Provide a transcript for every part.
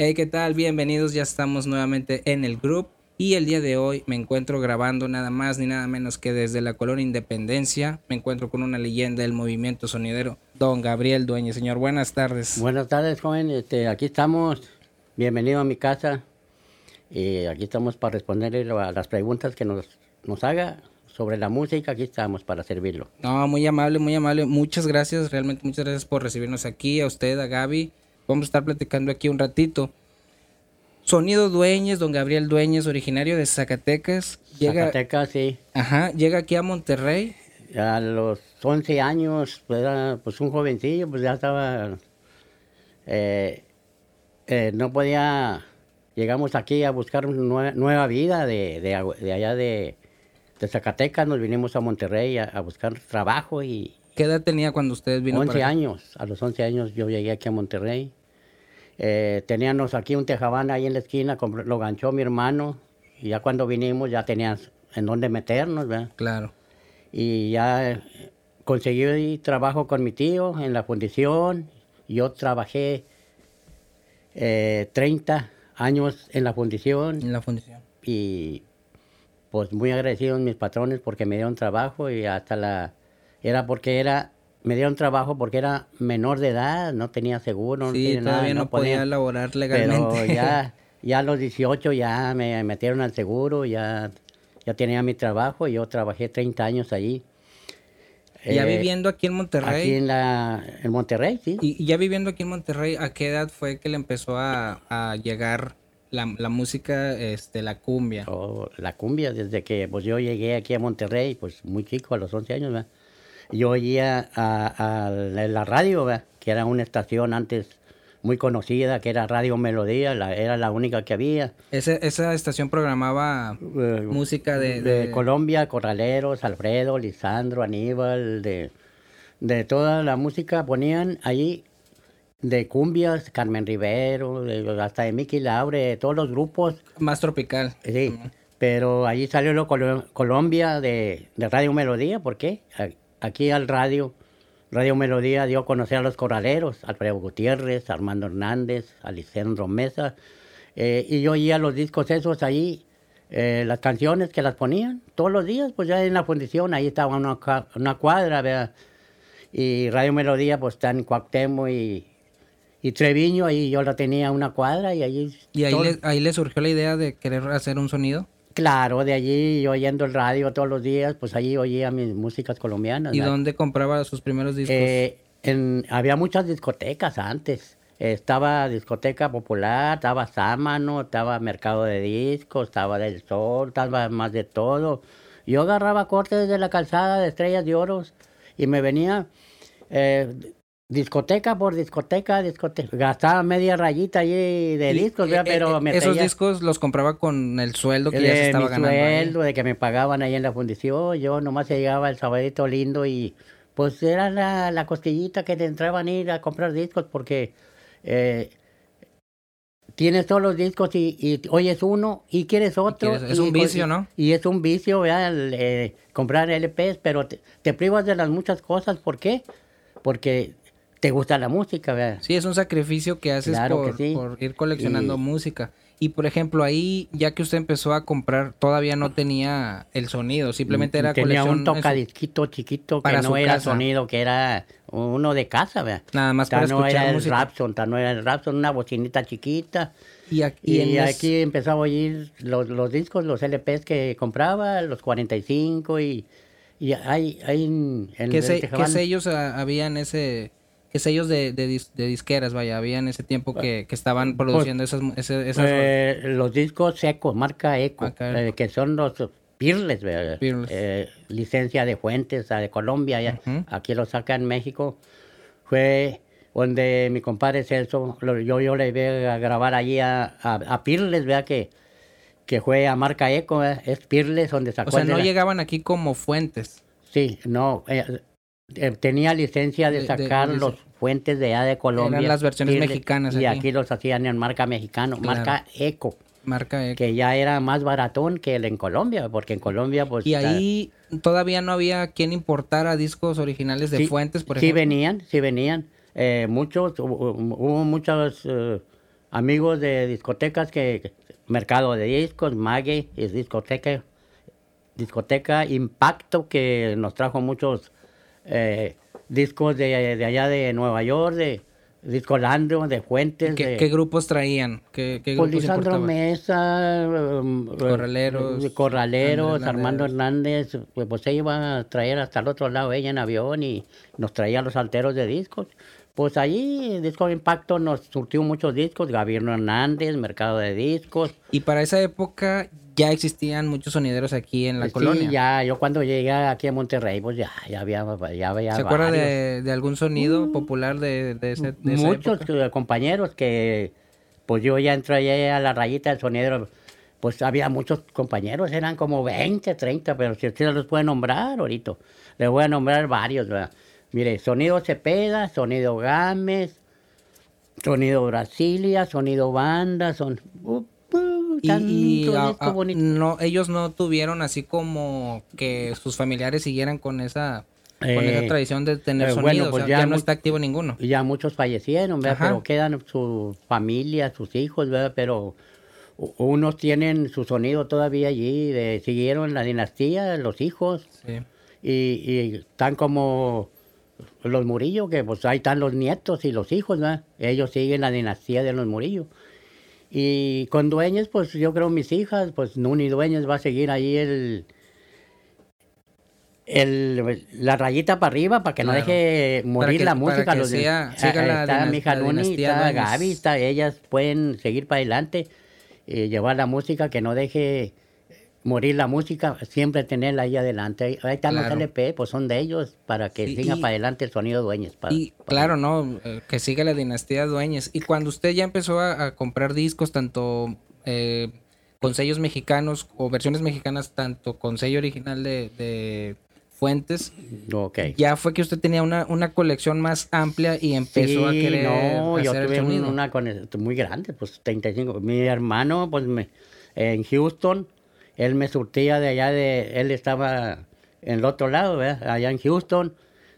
Hey, ¿qué tal? Bienvenidos, ya estamos nuevamente en el grupo y el día de hoy me encuentro grabando nada más ni nada menos que desde la colonia Independencia. Me encuentro con una leyenda del movimiento sonidero, don Gabriel Dueñez. Señor, buenas tardes. Buenas tardes, joven. Este, aquí estamos. Bienvenido a mi casa. Y aquí estamos para responderle a las preguntas que nos, nos haga sobre la música. Aquí estamos para servirlo. No, muy amable, muy amable. Muchas gracias, realmente muchas gracias por recibirnos aquí, a usted, a Gaby. Vamos a estar platicando aquí un ratito. Sonido Dueñez, don Gabriel Dueñez, originario de Zacatecas. Llega, Zacatecas, sí. Ajá, llega aquí a Monterrey. A los 11 años, pues, era pues un jovencillo, pues ya estaba... Eh, eh, no podía... Llegamos aquí a buscar una nueva, vida de, de, allá de, de, Zacatecas, nos vinimos a Monterrey a, buscar trabajo y... ¿Qué edad tenía cuando ustedes vino 11 años, a los 11 años yo llegué aquí a Monterrey. Eh, teníamos aquí un tejabán ahí en la esquina, lo ganchó mi hermano, y ya cuando vinimos ya tenías en dónde meternos, ¿verdad? Claro. Y ya conseguí trabajo con mi tío en la fundición, yo trabajé 30 eh, años en la fundición. En la fundición. Y pues muy agradecido mis patrones porque me dieron trabajo y hasta la... Era porque era me dieron trabajo porque era menor de edad, no tenía seguro, sí, no todavía no, podía laborar legalmente. Pero ya, ya a los 18 ya me metieron al seguro, ya, ya tenía mi trabajo y yo trabajé 30 años allí. ¿Ya eh, viviendo aquí en Monterrey? Aquí en, la, en Monterrey, sí. Y, ya viviendo aquí en Monterrey, ¿a qué edad fue que le empezó a, a llegar la, la, música, este, la cumbia? Oh, la cumbia, desde que pues, yo llegué aquí a Monterrey, pues muy chico, a los 11 años, ¿verdad? Yo oía a, la radio, que era una estación antes muy conocida, que era Radio Melodía, era la única que había. esa estación programaba eh, música de, de, Colombia, Corraleros, Alfredo, Lisandro, Aníbal, de, de toda la música ponían ahí de cumbias, Carmen Rivero, hasta de Mickey Laure, de todos los grupos. Más tropical. Sí, pero allí salió lo Colombia de, de Radio Melodía, ¿por qué? Aquí al radio, Radio Melodía dio a conocer a los corraleros, Alfredo Gutiérrez, Armando Hernández, Alicendro Mesa, eh, y yo oía los discos esos ahí, eh, las canciones que las ponían todos los días, pues ya en la fundición, ahí estaba una, una cuadra, ¿verdad? Y Radio Melodía pues está en Cuauhtémoc y, y Treviño, ahí yo la tenía una cuadra y ahí... ¿Y ahí, le, ahí le surgió la idea de querer hacer un sonido? Claro, de allí oyendo el radio todos los días, pues allí oía mis músicas colombianas. ¿Y dónde compraba sus primeros discos? Eh, había muchas discotecas antes. Estaba discoteca popular, estaba Sámano, estaba Mercado de Discos, estaba Del Sol, estaba más de todo. Yo agarraba cortes de la calzada de Estrellas de Oros y me venía eh, discoteca por discoteca, discoteca. Gastaba media rayita allí de discos, eh, pero me Esos discos los compraba con el sueldo que ya se estaba ganando. sueldo, de que me pagaban ahí en la fundición. Yo nomás llegaba el sabadito lindo y pues era la, la costillita que te entraban a ir a comprar discos porque eh, tienes todos los discos y, oyes uno y quieres otro. es un vicio, ¿no? Y es un vicio, eh, comprar LPs, pero te, te privas de las muchas cosas. ¿Por qué? Porque te gusta la música, ¿verdad? Sí, es un sacrificio que haces por, ir coleccionando música. Y por ejemplo, ahí, ya que usted empezó a comprar, todavía no tenía el sonido, simplemente era Tenía un tocadisquito chiquito que no era sonido, que era uno de casa, ¿verdad? Nada más para no era el Rapson, no era el Rapson, una bocinita chiquita. Y aquí, aquí empezaba a oír los, los, discos, los LPs que compraba, los 45 y, y hay, hay en, ¿Qué, ¿Qué sellos había en ese que sellos de, de, disqueras, vaya, había en ese tiempo que, que estaban pues, produciendo esas... esas, eh, los discos Eco, marca Eco, eh, que son los Pirles, eh, licencia de Fuentes, de Colombia, ya, aquí lo saca en México. Fue donde mi compadre Celso, yo, yo le vi a grabar allí a, a, Pirles, vea que, que fue a marca Eco, es Pirles donde sacó... O sea, no llegaban aquí como fuentes. Sí, no, eh, tenía licencia de sacar los fuentes de allá de Colombia. Eran las versiones mexicanas. Y aquí. los hacían en marca mexicano, marca Eco. Marca Eco. Que ya era más baratón que el en Colombia, porque en Colombia pues... Y ahí todavía no había quien importara discos originales de fuentes, por ejemplo. Sí venían, sí venían. Eh, muchos, hubo muchos amigos de discotecas que, Mercado de Discos, Mague, es discoteca, discoteca Impacto, que nos trajo muchos eh, discos de, de allá de Nueva York, de Discolandio, de Fuentes. ¿Qué, de, qué grupos traían? ¿Qué, qué pues grupos Lisandro importaban? Mesa, um, Corraleros, eh, Corraleros, Armando Hernández, pues, pues ella iba a traer hasta el otro lado ella en avión y nos traía los alteros de discos. Pues allí Disco Impacto nos surtió muchos discos, Gabierno Hernández, Mercado de Discos. Y para esa época ya existían muchos sonideros aquí en la Sí, colonia. ya, yo cuando llegué aquí a Monterrey, pues ya, ya había, ya había ¿Se acuerda de, de algún sonido popular de, de, ese, de esa muchos época? eh, compañeros que pues yo ya entré a la rayita del sonidero pues había muchos compañeros eran como 20 30 pero si usted los puede nombrar ahorita les voy a nombrar varios ¿verdad? mire sonido Cepeda sonido Gámez sonido Brasilia sonido Banda son uh, uh, Y, no, ellos no tuvieron así como que sus familiares siguieran con esa, con esa Eh, tradición de tener eh, sonido. bueno, o pues sea, ya ya no está activo ninguno. Y ya muchos fallecieron, ¿verdad? Pero quedan su familia, sus hijos, ¿verdad? Pero unos tienen su sonido todavía allí, de, siguieron la dinastía, los hijos, Sí. y, y están como los Murillo, que pues ahí están los nietos y los hijos, ¿verdad? Ellos siguen la dinastía de los Murillo. Y con Dueñas, pues yo creo mis hijas, pues Nuni Dueñas va a seguir ahí el... El, la rayita para arriba para que no deje morir que- la música. los siga- Ah, la está mi hija Nuni, está. Gaby, está, ellas pueden seguir para adelante y llevar la música, que no deje morir la música, siempre tenerla ahí adelante. Ahí, están Claro. los LP, pues son de ellos, para que Sí, siga y- para adelante el sonido Dueñas. para- Y para- claro, ¿no? Eh, Que siga la dinastía Dueñas. Y cuando usted ya empezó a, a comprar discos, tanto eh, con sellos mexicanos o versiones mexicanas, tanto con sello original de, de Fuentes, ya fue que usted tenía una, una colección más amplia y empezó a querer no, yo hacer el tuve un- una con muy grande, pues 35. Mi hermano, pues me, en Houston, él me surtía de allá de, él estaba en el otro lado, ¿verdad? allá en Houston,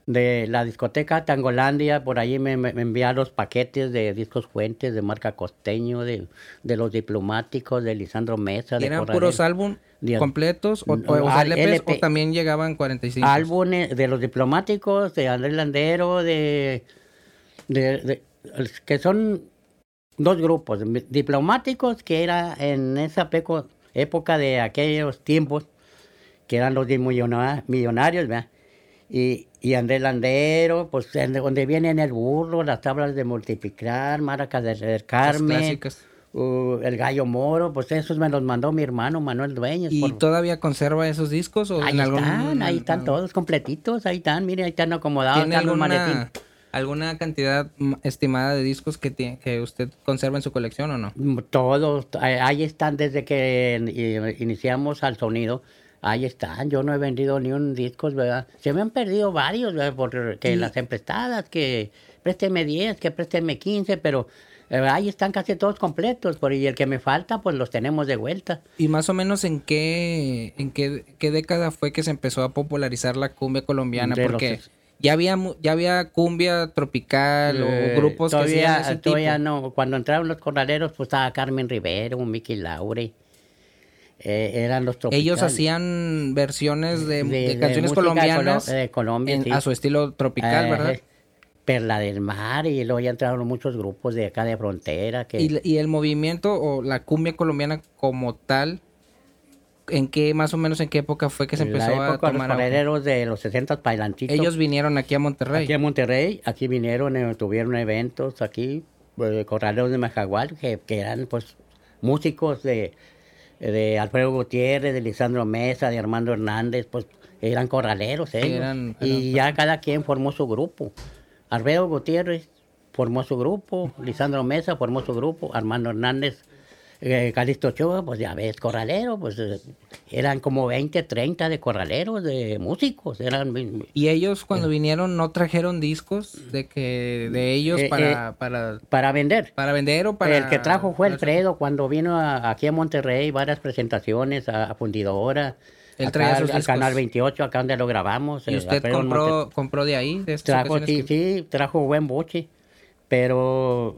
de la discoteca Tangolandia, por allí me, me, me envía los paquetes de discos fuentes de marca costeño, de, de los diplomáticos, de Lisandro Mesa, ¿Y de eran puros álbum Diez. completos o, o- o LPs, LP. o también llegaban 45? álbumes de los diplomáticos, de Andrés Landero, de, de- de- que son dos grupos, diplomáticos que era en esa peco- época de aquellos tiempos, que eran los de millona- millonarios, ¿verdad? Y, y Andrés Landero, pues donde viene en el burro, las tablas de multiplicar, maracas del Las Carmen, uh, el gallo moro, pues esos me los mandó mi hermano Manuel Dueñas. ¿Y por- todavía conserva esos discos? O Ahí en algún, están, ahí en- están todos completitos, ahí están, mire, ahí están acomodados, ¿Tiene están alguna. Alguna cantidad estimada de discos que, tie- que usted conserva en su colección o no? Mm, Todos, ahí- ahí están desde que in- iniciamos al sonido, ahí están, yo no he vendido ni un disco, ¿verdad? Se me han perdido varios, ¿verdad? Porque Y- las emprestadas, que présteme 10, que présteme 15, pero eh, ahí están casi todos completos, por, y el que me falta, pues los tenemos de vuelta. ¿Y más o menos en qué, en qué, qué década fue que se empezó a popularizar la cumbia colombiana? De los Porque ses- ya había, ya había cumbia tropical Eh, o grupos que todavía, hacían ese todavía tipo. no. Cuando entraron los corraleros, pues estaba Carmen Rivero, Mickey Laure. Eh, eran los tropicales. Ellos hacían versiones de, de De- canciones de colombianas Colo- de Colombia, en- sí. a su estilo tropical, Eh, ¿verdad? Perla del Mar, y luego ya entraron muchos grupos de acá de frontera. Que, Y, y el movimiento o la cumbia colombiana como tal, ¿en qué, más o menos en qué época fue que se en la empezó a época los tomar auge? corraleros de los 60 bailantitos. Ellos vinieron aquí a Monterrey. Aquí en Monterrey, aquí vinieron, eh, tuvieron eventos aquí, eh, corraleros de Majagual, que, que eran pues músicos de, de Alfredo Gutiérrez, de Lisandro Mesa, de Armando Hernández, pues eran corraleros ellos. eran- y ya cada quien formó su grupo. Alfredo Gutiérrez formó su grupo, Lisandro Mesa formó su grupo, Armando Hernández, eh, Calixto Ochoa, pues ya ves, corralero, pues eh, eran como 20, 30 de corraleros, de músicos, eran Y ellos cuando vinieron no trajeron discos de que de ellos Eh, para, para, para vender. para vender o para... el que trajo fue Alfredo cuando vino a- aquí a Monterrey, varias presentaciones a, a Fundidora, Él traía al, sus al discos. Canal 28, acá donde lo grabamos. ¿Y eh, usted compró, compró de ahí? De Trajo, sí, sí, trajo buen boche, pero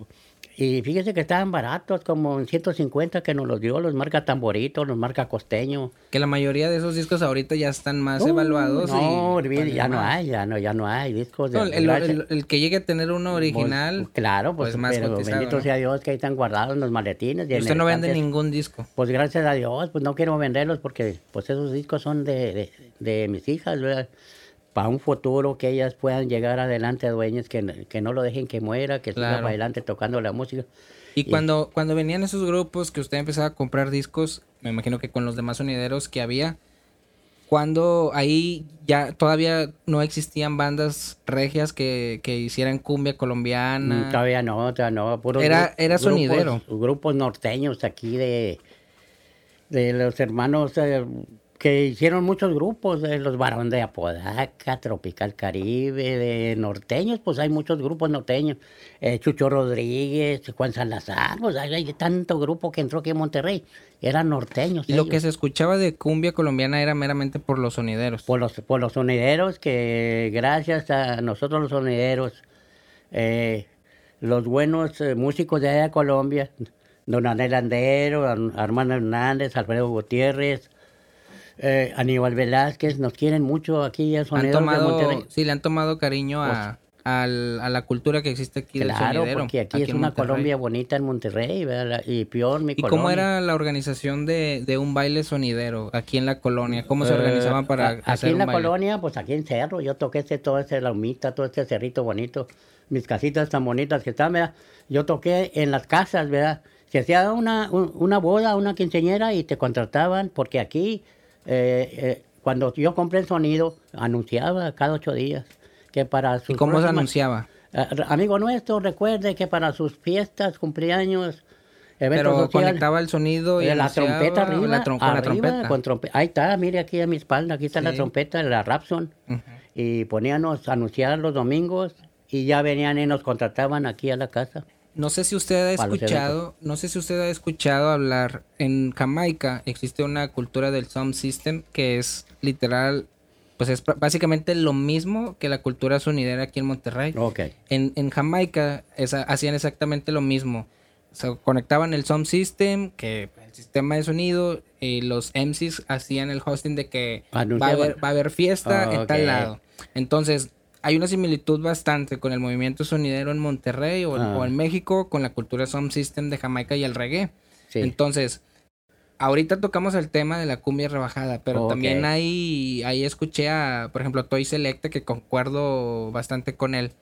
Y fíjese que estaban baratos, como en 150 que nos los dio, los marca Tamborito, los marca Costeño. Que la mayoría de esos discos ahorita ya están más Uh, evaluados. No, y ya no más. hay, ya no, ya no hay discos de el, gracias- el- el que llegue a tener uno original, Pues, claro, pues, pues, más pero bendito ¿no? sea Dios que ahí están guardados en los maletines. y usted no vende ningún disco. Pues gracias a Dios, pues no quiero venderlos porque pues esos discos son de, de, de mis hijas, ¿verdad? Para un futuro que ellas puedan llegar adelante dueñas, que, que no lo dejen que muera, que siga Claro. para adelante tocando la música. Y cuando, cuando venían esos grupos que usted empezaba a comprar discos, me imagino que con los demás sonideros que había, cuando ahí ya todavía no existían bandas regias que, que hicieran cumbia colombiana. Mm, Todavía no, todavía no. puros Era- era grupos- sonidero. Grupos norteños aquí de, de los hermanos eh, que hicieron muchos grupos, de los Barón de Apodaca, Tropical Caribe, de norteños, pues hay muchos grupos norteños. Eh, Chucho Rodríguez, Juan Salazar, pues hay, hay tanto grupo que entró aquí en Monterrey. Eran norteños. Y lo que se escuchaba de cumbia colombiana era meramente por los sonideros. por los, por los sonideros que gracias a nosotros los sonideros, eh, los buenos eh, músicos de allá de Colombia, don Anel Andero, Ar- Armando Hernández, Alfredo Gutiérrez, eh, Aníbal Velázquez, nos quieren mucho aquí a Han de Monterrey. sí, le han tomado cariño a, al- a la cultura que existe aquí del Claro, sonidero. porque aquí, es en una Monterrey. Colombia bonita en Monterrey, ¿verdad? y peor mi ¿Y colonia. cómo era la organización de, de un baile sonidero aquí en la colonia? ¿Cómo se organizaban Eh, para a- Aquí hacer en un la baile? colonia, pues aquí en Cerro, yo toqué este, todo ese la humita, todo este cerrito bonito, mis casitas tan bonitas que están, ¿verdad? Yo toqué en las casas, ¿verdad? Se hacía una, un- una boda, una quinceañera y te contrataban, porque aquí, eh, eh, cuando yo compré el sonido, anunciaba cada ocho días que para sus ¿Y cómo se anunciaba? Eh, amigo nuestro, recuerde que para sus fiestas, cumpleaños, Pero conectaba el sonido y eh, la anunciaba trompeta arriba, la trom- con la arriba, trompeta. con trompe- Ahí está, mire aquí a mi espalda, aquí está la trompeta, la Rapson. Y poníamos a anunciar los domingos y ya venían y nos contrataban aquí a la casa. No sé si usted ha escuchado, no sé si usted ha escuchado hablar en Jamaica existe una cultura del sound system que es literal, pues es básicamente lo mismo que la cultura sonidera aquí en Monterrey. En, en Jamaica esa- hacían exactamente lo mismo. O sea, conectaban el sound system, que el sistema de sonido, y los MCs hacían el hosting de que va a haber, va a haber fiesta en tal lado. Entonces, hay una similitud bastante con el movimiento sonidero en Monterrey o, en- Ah. o en México con la cultura sound system de Jamaica y el reggae. Sí. Entonces, ahorita tocamos el tema de la cumbia rebajada, pero también ahí, ahí escuché a, por ejemplo, Toy Selecta, que concuerdo bastante con él.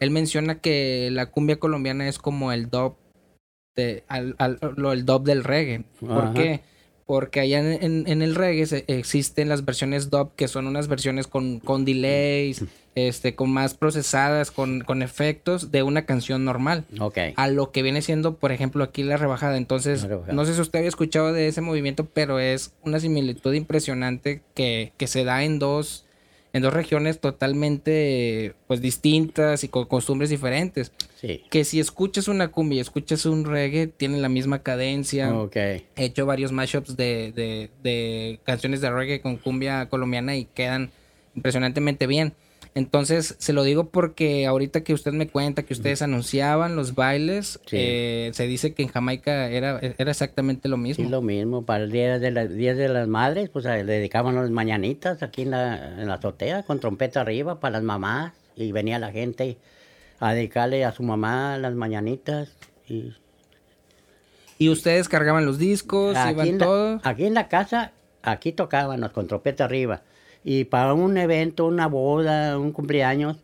Él menciona que la cumbia colombiana es como el dub, de, al, al- lo, el dub del reggae. ¿Por Ajá. qué? Porque allá en, en- en el reggae se- existen las versiones dub, que son unas versiones con, con delays, este, con más procesadas, con, con efectos de una canción normal Ok. a lo que viene siendo, por ejemplo, aquí la rebajada. Entonces, rebajada. no sé si usted había escuchado de ese movimiento, pero es una similitud impresionante que, que se da en dos, en dos regiones totalmente pues distintas y con costumbres diferentes. Sí. Que si escuchas una cumbia y escuchas un reggae, tienen la misma cadencia. Ok. He hecho varios mashups de, de, de canciones de reggae con cumbia colombiana y quedan impresionantemente bien. Entonces, se lo digo porque ahorita que usted me cuenta que ustedes anunciaban los bailes, Sí. eh, se dice que en Jamaica era, era exactamente lo mismo. Sí, lo mismo. Para el Día de, las Día de las Madres, pues le dedicaban las mañanitas aquí en la, en la azotea con trompeta arriba para las mamás. Y venía la gente a dedicarle a su mamá las mañanitas. Y Y ustedes cargaban los discos, aquí, iban en la, todo. aquí en la casa, aquí tocábamos con trompeta arriba. Y para un evento, una boda, un cumpleaños,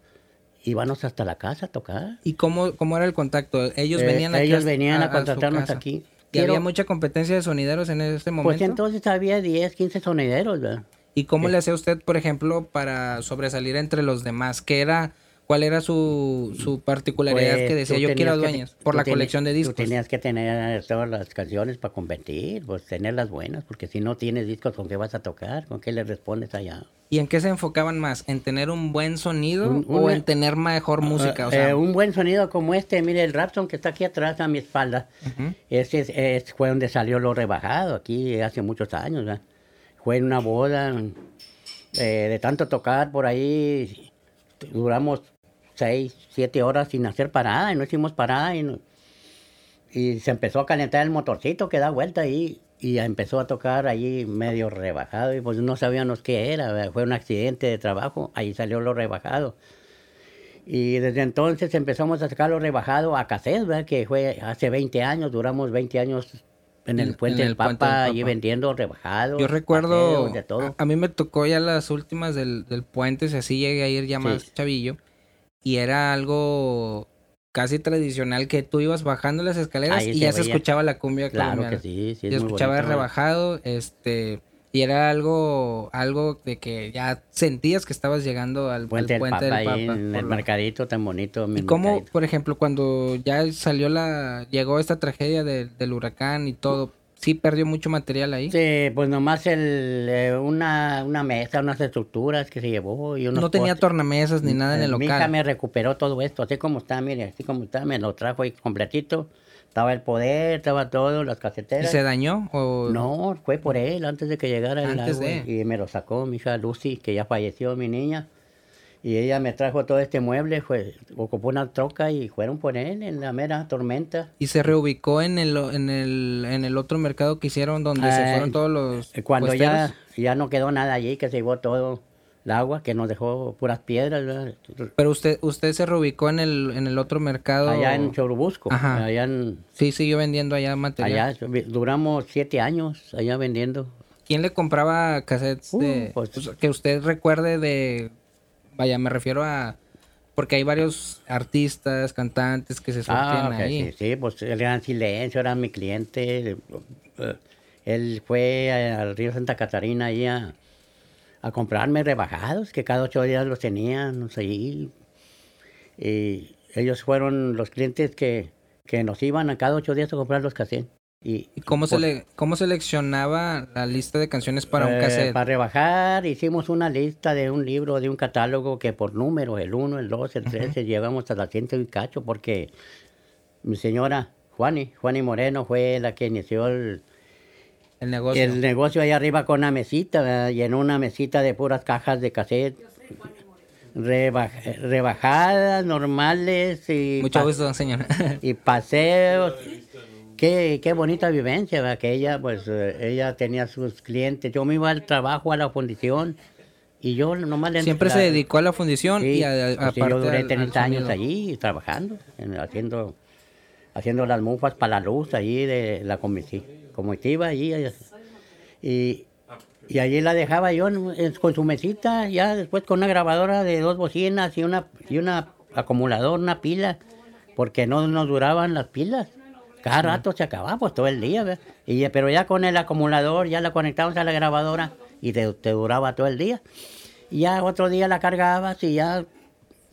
íbamos hasta la casa a tocar. ¿Y cómo, cómo era el contacto? Ellos Eh, venían aquí ellos a- venían a su contratarnos aquí. ¿Y Quiero- había mucha competencia de sonideros en ese momento? Pues entonces había 10, 15 sonideros, ¿verdad? ¿Y cómo le hacía usted, por ejemplo, para sobresalir entre los demás? ¿Qué era, ¿Cuál era su, su particularidad Pues, que decía tú yo quiero que- dueños? Por la colección de discos. Tú tenías que tener todas las canciones para competir, pues tenerlas buenas, porque si no tienes discos, ¿con qué vas a tocar? ¿Con qué le respondes allá? ¿Y en qué se enfocaban más? ¿En tener un buen sonido Un- o una- en tener mejor música? O sea, Eh, un buen sonido como este, mire el Rapson que está aquí atrás a mi espalda. ujú. Ese es- es- fue donde salió lo rebajado, aquí hace muchos años. ¿verdad? Fue en una boda, eh, de tanto tocar por ahí, duramos seis, siete horas sin hacer parada, y no hicimos parada. Y, no- y se empezó a calentar el motorcito que da vuelta ahí y empezó a tocar ahí medio rebajado y pues no sabíamos qué era, fue un accidente de trabajo, ahí salió lo rebajado. Y desde entonces empezamos a sacar lo rebajado a cassette, ¿verdad? que fue hace 20 años, duramos 20 años en el En- Puente en del el Puente Papa, del Papa. vendiendo rebajados. Yo recuerdo, paseos, de todo. A, a mí me tocó ya las últimas del, del puente, si así llegué a ir ya Sí. más chavillo, y era algo casi tradicional que tú ibas bajando las escaleras Ahí y ya se escuchaba la cumbia Claro colombiana. que sí, sí. es muy escuchaba rebajado, este, y era algo, algo de que ya sentías que estabas llegando al al Puente del Papa, en el mercadito tan bonito. ¿Y cómo, por ejemplo, cuando ya salió la, llegó esta tragedia de- del huracán y todo, sí perdió mucho material ahí? Sí, pues nomás el, eh, una, una mesa, unas estructuras que se llevó y unos no tenía tornamesas ni nada en el Eh, Mi hija local. me recuperó todo esto, así como está, mire, así como está, me lo trajo ahí completito. Estaba el poder, estaba todo, las ¿Y caseteras. se dañó? O... No, fue por él antes de que llegara el Antes agua. de. Y me lo sacó mi hija Lucy, que ya falleció, mi niña. Y ella me trajo todo este mueble, fue, ocupó una troca y fueron por él en la mera tormenta. Y se reubicó en el, en el, en el otro mercado que hicieron donde se Ah, fueron todos los Cuando ya, ya no quedó nada allí, que se llevó todo el agua, que nos dejó puras piedras. ¿verdad? Pero usted, usted se reubicó en el, en el otro mercado. Allá en Chorubusco, Ajá. allá en, Sí, siguió vendiendo allá material. allá duramos siete años allá vendiendo. ¿Quién le compraba cassettes Uh, de, pues- pues, que usted recuerde de, vaya, me refiero a, porque hay varios artistas, cantantes que se surtían Ah, ahí. sí, sí, pues el Gran Silencio era mi cliente. eh, Él fue al río Santa Catarina ahí a, a comprarme rebajados, que cada ocho días los teníamos ahí. Y ellos fueron los clientes que, que nos iban a cada ocho días a comprar los cassettes. Y, ¿Y cómo, se pues, le, cómo seleccionaba la lista de canciones para un eh, cassette? Para rebajar, hicimos una lista de un libro, de un catálogo que por número, el 1, el 2, el 3, llevamos hasta la ciento y cacho, porque mi señora Juani, Juani Moreno, fue la que inició el, El negocio. el negocio ahí arriba con una mesita, ¿verdad? llenó una mesita de puras cajas de cassette. reba- rebajadas, normales y, Mucho gusto, señora. y paseos. Qué, qué bonita vivencia, ¿verdad? que ella, pues, eh, ella tenía sus clientes. Yo me iba al trabajo, a la fundición, y yo nomás le Siempre se dedicó a la fundición Sí, y a, pues sí, aparte yo duré al- al 30 años allí trabajando, en- haciendo, haciendo las mufas para la luz allí de la comisi- comitiva allí. allá. Y, y allí la dejaba yo con su mesita, ya después con una grabadora de dos bocinas y una, y una acumulador, una pila, porque no nos duraban las pilas. Cada rato se acababa, pues todo el día, pero ya con el acumulador, ya la conectábamos a la grabadora y te, te duraba todo el día. Y ya otro día la cargabas y ya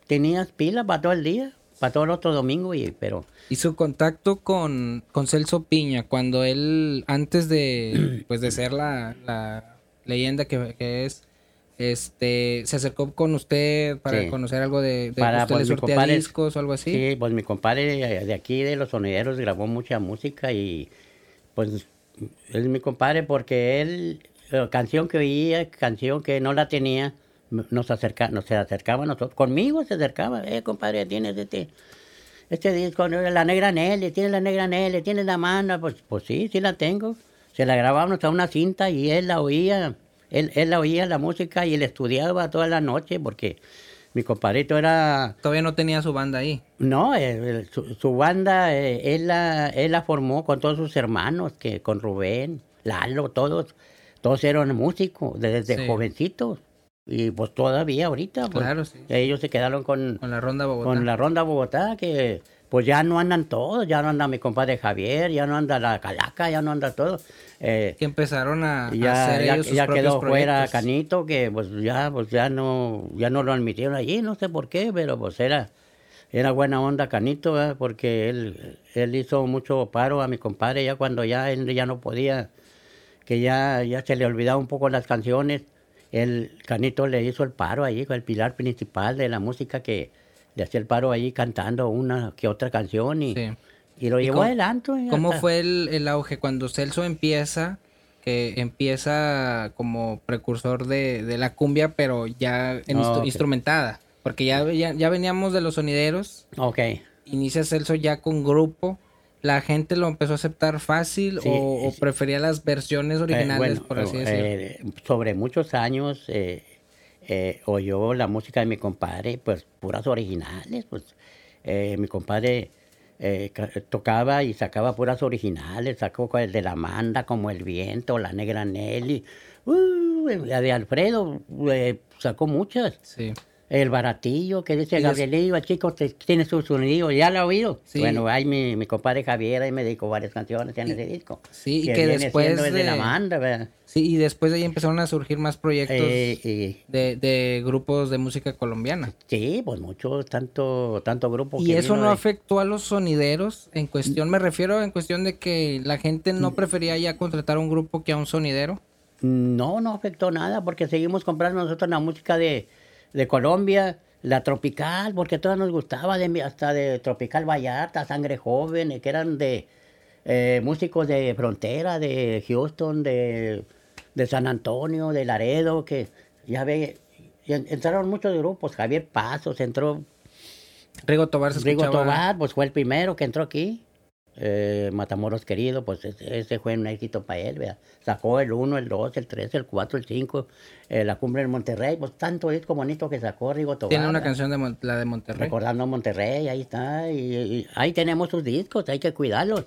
tenías pilas para todo el día, para todo el otro domingo, y, pero Y su contacto con, con Celso Piña, cuando él, antes de, pues de ser la, la leyenda que, que es, este, se acercó con usted para Sí. conocer algo de, de Para, usted pues, le compadre- discos o algo así. Sí, pues mi compadre de aquí, de los sonideros, grabó mucha música y pues es mi compadre porque él, eh, canción que oía, canción que no la tenía, nos acerca, nos se acercaba a nosotros, conmigo se acercaba, eh, compadre, tienes este, este disco, la negra Nelly, tienes la negra Nelly, tienes la mano, pues, pues sí, sí la tengo. Se la grabábamos a una cinta y él la oía, él, él oía la música y él estudiaba toda la noche porque mi compadrito era Todavía no tenía su banda ahí. no, eh, eh, su, su banda, eh, él, la, él la formó con todos sus hermanos, que con Rubén, Lalo, todos, todos eran músicos desde Sí. jovencitos. Y pues todavía ahorita, pues, Claro, sí. ellos se quedaron con, Con la ronda Bogotá. con la Ronda Bogotá, que pues ya no andan todos, ya no anda mi compadre Javier, ya no anda la Calaca, ya no anda todo. Eh, Que empezaron a, a ya, hacer ya, ellos sus ya propios quedó fuera. Canito, que pues ya, pues ya no, ya no lo admitieron allí, no sé por qué, pero pues era, era buena onda Canito, porque él, él hizo mucho paro a mi compadre ya cuando ya él ya no podía, que ya, ya se le olvidaba un poco las canciones. El Canito le hizo el paro allí, con el pilar principal de la música que le hacía el paro allí cantando una que otra canción y, Sí. y lo ¿Y llevó adelante. y ¿Cómo hasta- fue el, el auge cuando Celso empieza, que empieza como precursor de, de la cumbia, pero ya en Ah, instru- instrumentada? Porque ya, ya, ya veníamos de los sonideros, Ok. inicia Celso ya con grupo ¿La gente lo empezó a aceptar fácil Sí, o, o prefería las versiones Eh, originales, bueno, por así decirlo? eh, sobre muchos años eh, eh, oyó la música de mi compadre, pues puras originales. Pues Eh, mi compadre eh, ca- tocaba y sacaba puras originales, sacó el de la Manda, como El Viento, La Negra Nelly. Uh, la de Alfredo eh, sacó muchas. sí. El baratillo que dice Gabrielillo, chico, te- tiene su sonido, ¿ya lo ha oído? Sí. Bueno, ahí mi, mi compadre Javier ahí me dedicó varias canciones en ese disco. sí, y que después el de la banda, ¿verdad? Sí, y después de ahí empezaron a surgir más proyectos Eh, y- de, de grupos de música colombiana. sí, pues mucho, tanto, tanto grupo ¿Y que eso no de- afectó a los sonideros? En cuestión, me refiero en cuestión de que la gente Mm. no prefería ya contratar a un grupo que a un sonidero. No, no afectó nada porque seguimos comprando nosotros la música de, de Colombia, la tropical, porque todas nos gustaba, de, mi- hasta de Tropical Vallarta, Sangre Joven, que eran de eh, músicos de frontera, de Houston, de, de San Antonio, de Laredo, que ya ve, y en- entraron muchos grupos, Javier Pasos, entró Rigo Tobar se Rigo Tobar, pues fue el primero que entró aquí. Eh, Matamoros querido, pues ese, fue un éxito para él, ¿verdad? Sacó el 1, el 2, el 3, el 4, el 5, la cumbre en Monterrey, pues tanto disco bonito que sacó Rigo Tobar. Tiene una ¿verdad? canción de Mon- la de Monterrey. Recordando Monterrey, ahí está, y, y ahí tenemos sus discos, hay que cuidarlos.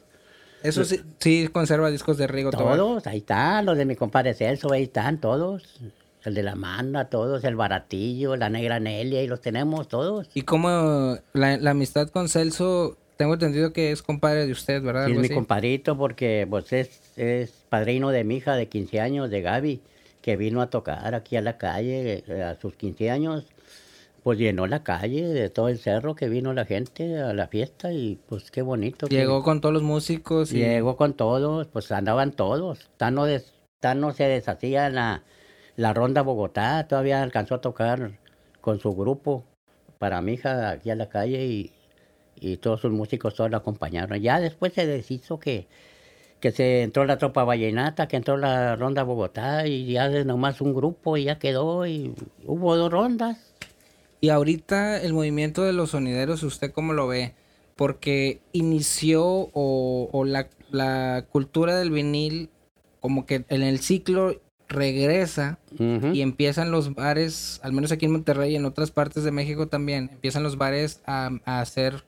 Eso sí, sí conserva discos de Rigo Tobar. Todos, ahí están, los de mi compadre Celso, ahí están todos. El de la Manda, todos, el Baratillo, la Negra Nelia, ahí los tenemos todos. Y como la, la amistad con Celso, tengo entendido que es compadre de usted, ¿verdad? Sí, es mi compadrito porque pues es, es padrino de mi hija de 15 años, de Gaby, que vino a tocar aquí a la calle eh, a sus 15 años. Pues llenó la calle de todo el cerro que vino la gente a la fiesta y pues qué bonito. que- Llegó con todos los músicos y Llegó con todos, pues andaban todos. Tano, des- Tano se deshacía la, la ronda Bogotá, todavía alcanzó a tocar con su grupo para mi hija aquí a la calle y, y todos sus músicos todos la acompañaron. Ya después se deshizo que, que se entró la tropa vallenata, que entró la ronda Bogotá y ya de nomás un grupo y ya quedó y hubo dos rondas. Y ahorita el movimiento de los sonideros, ¿usted cómo lo ve? Porque inició o, o la, la cultura del vinil, como que en el ciclo regresa y empiezan los bares, al menos aquí en Monterrey y en otras partes de México también, empiezan los bares a, a hacer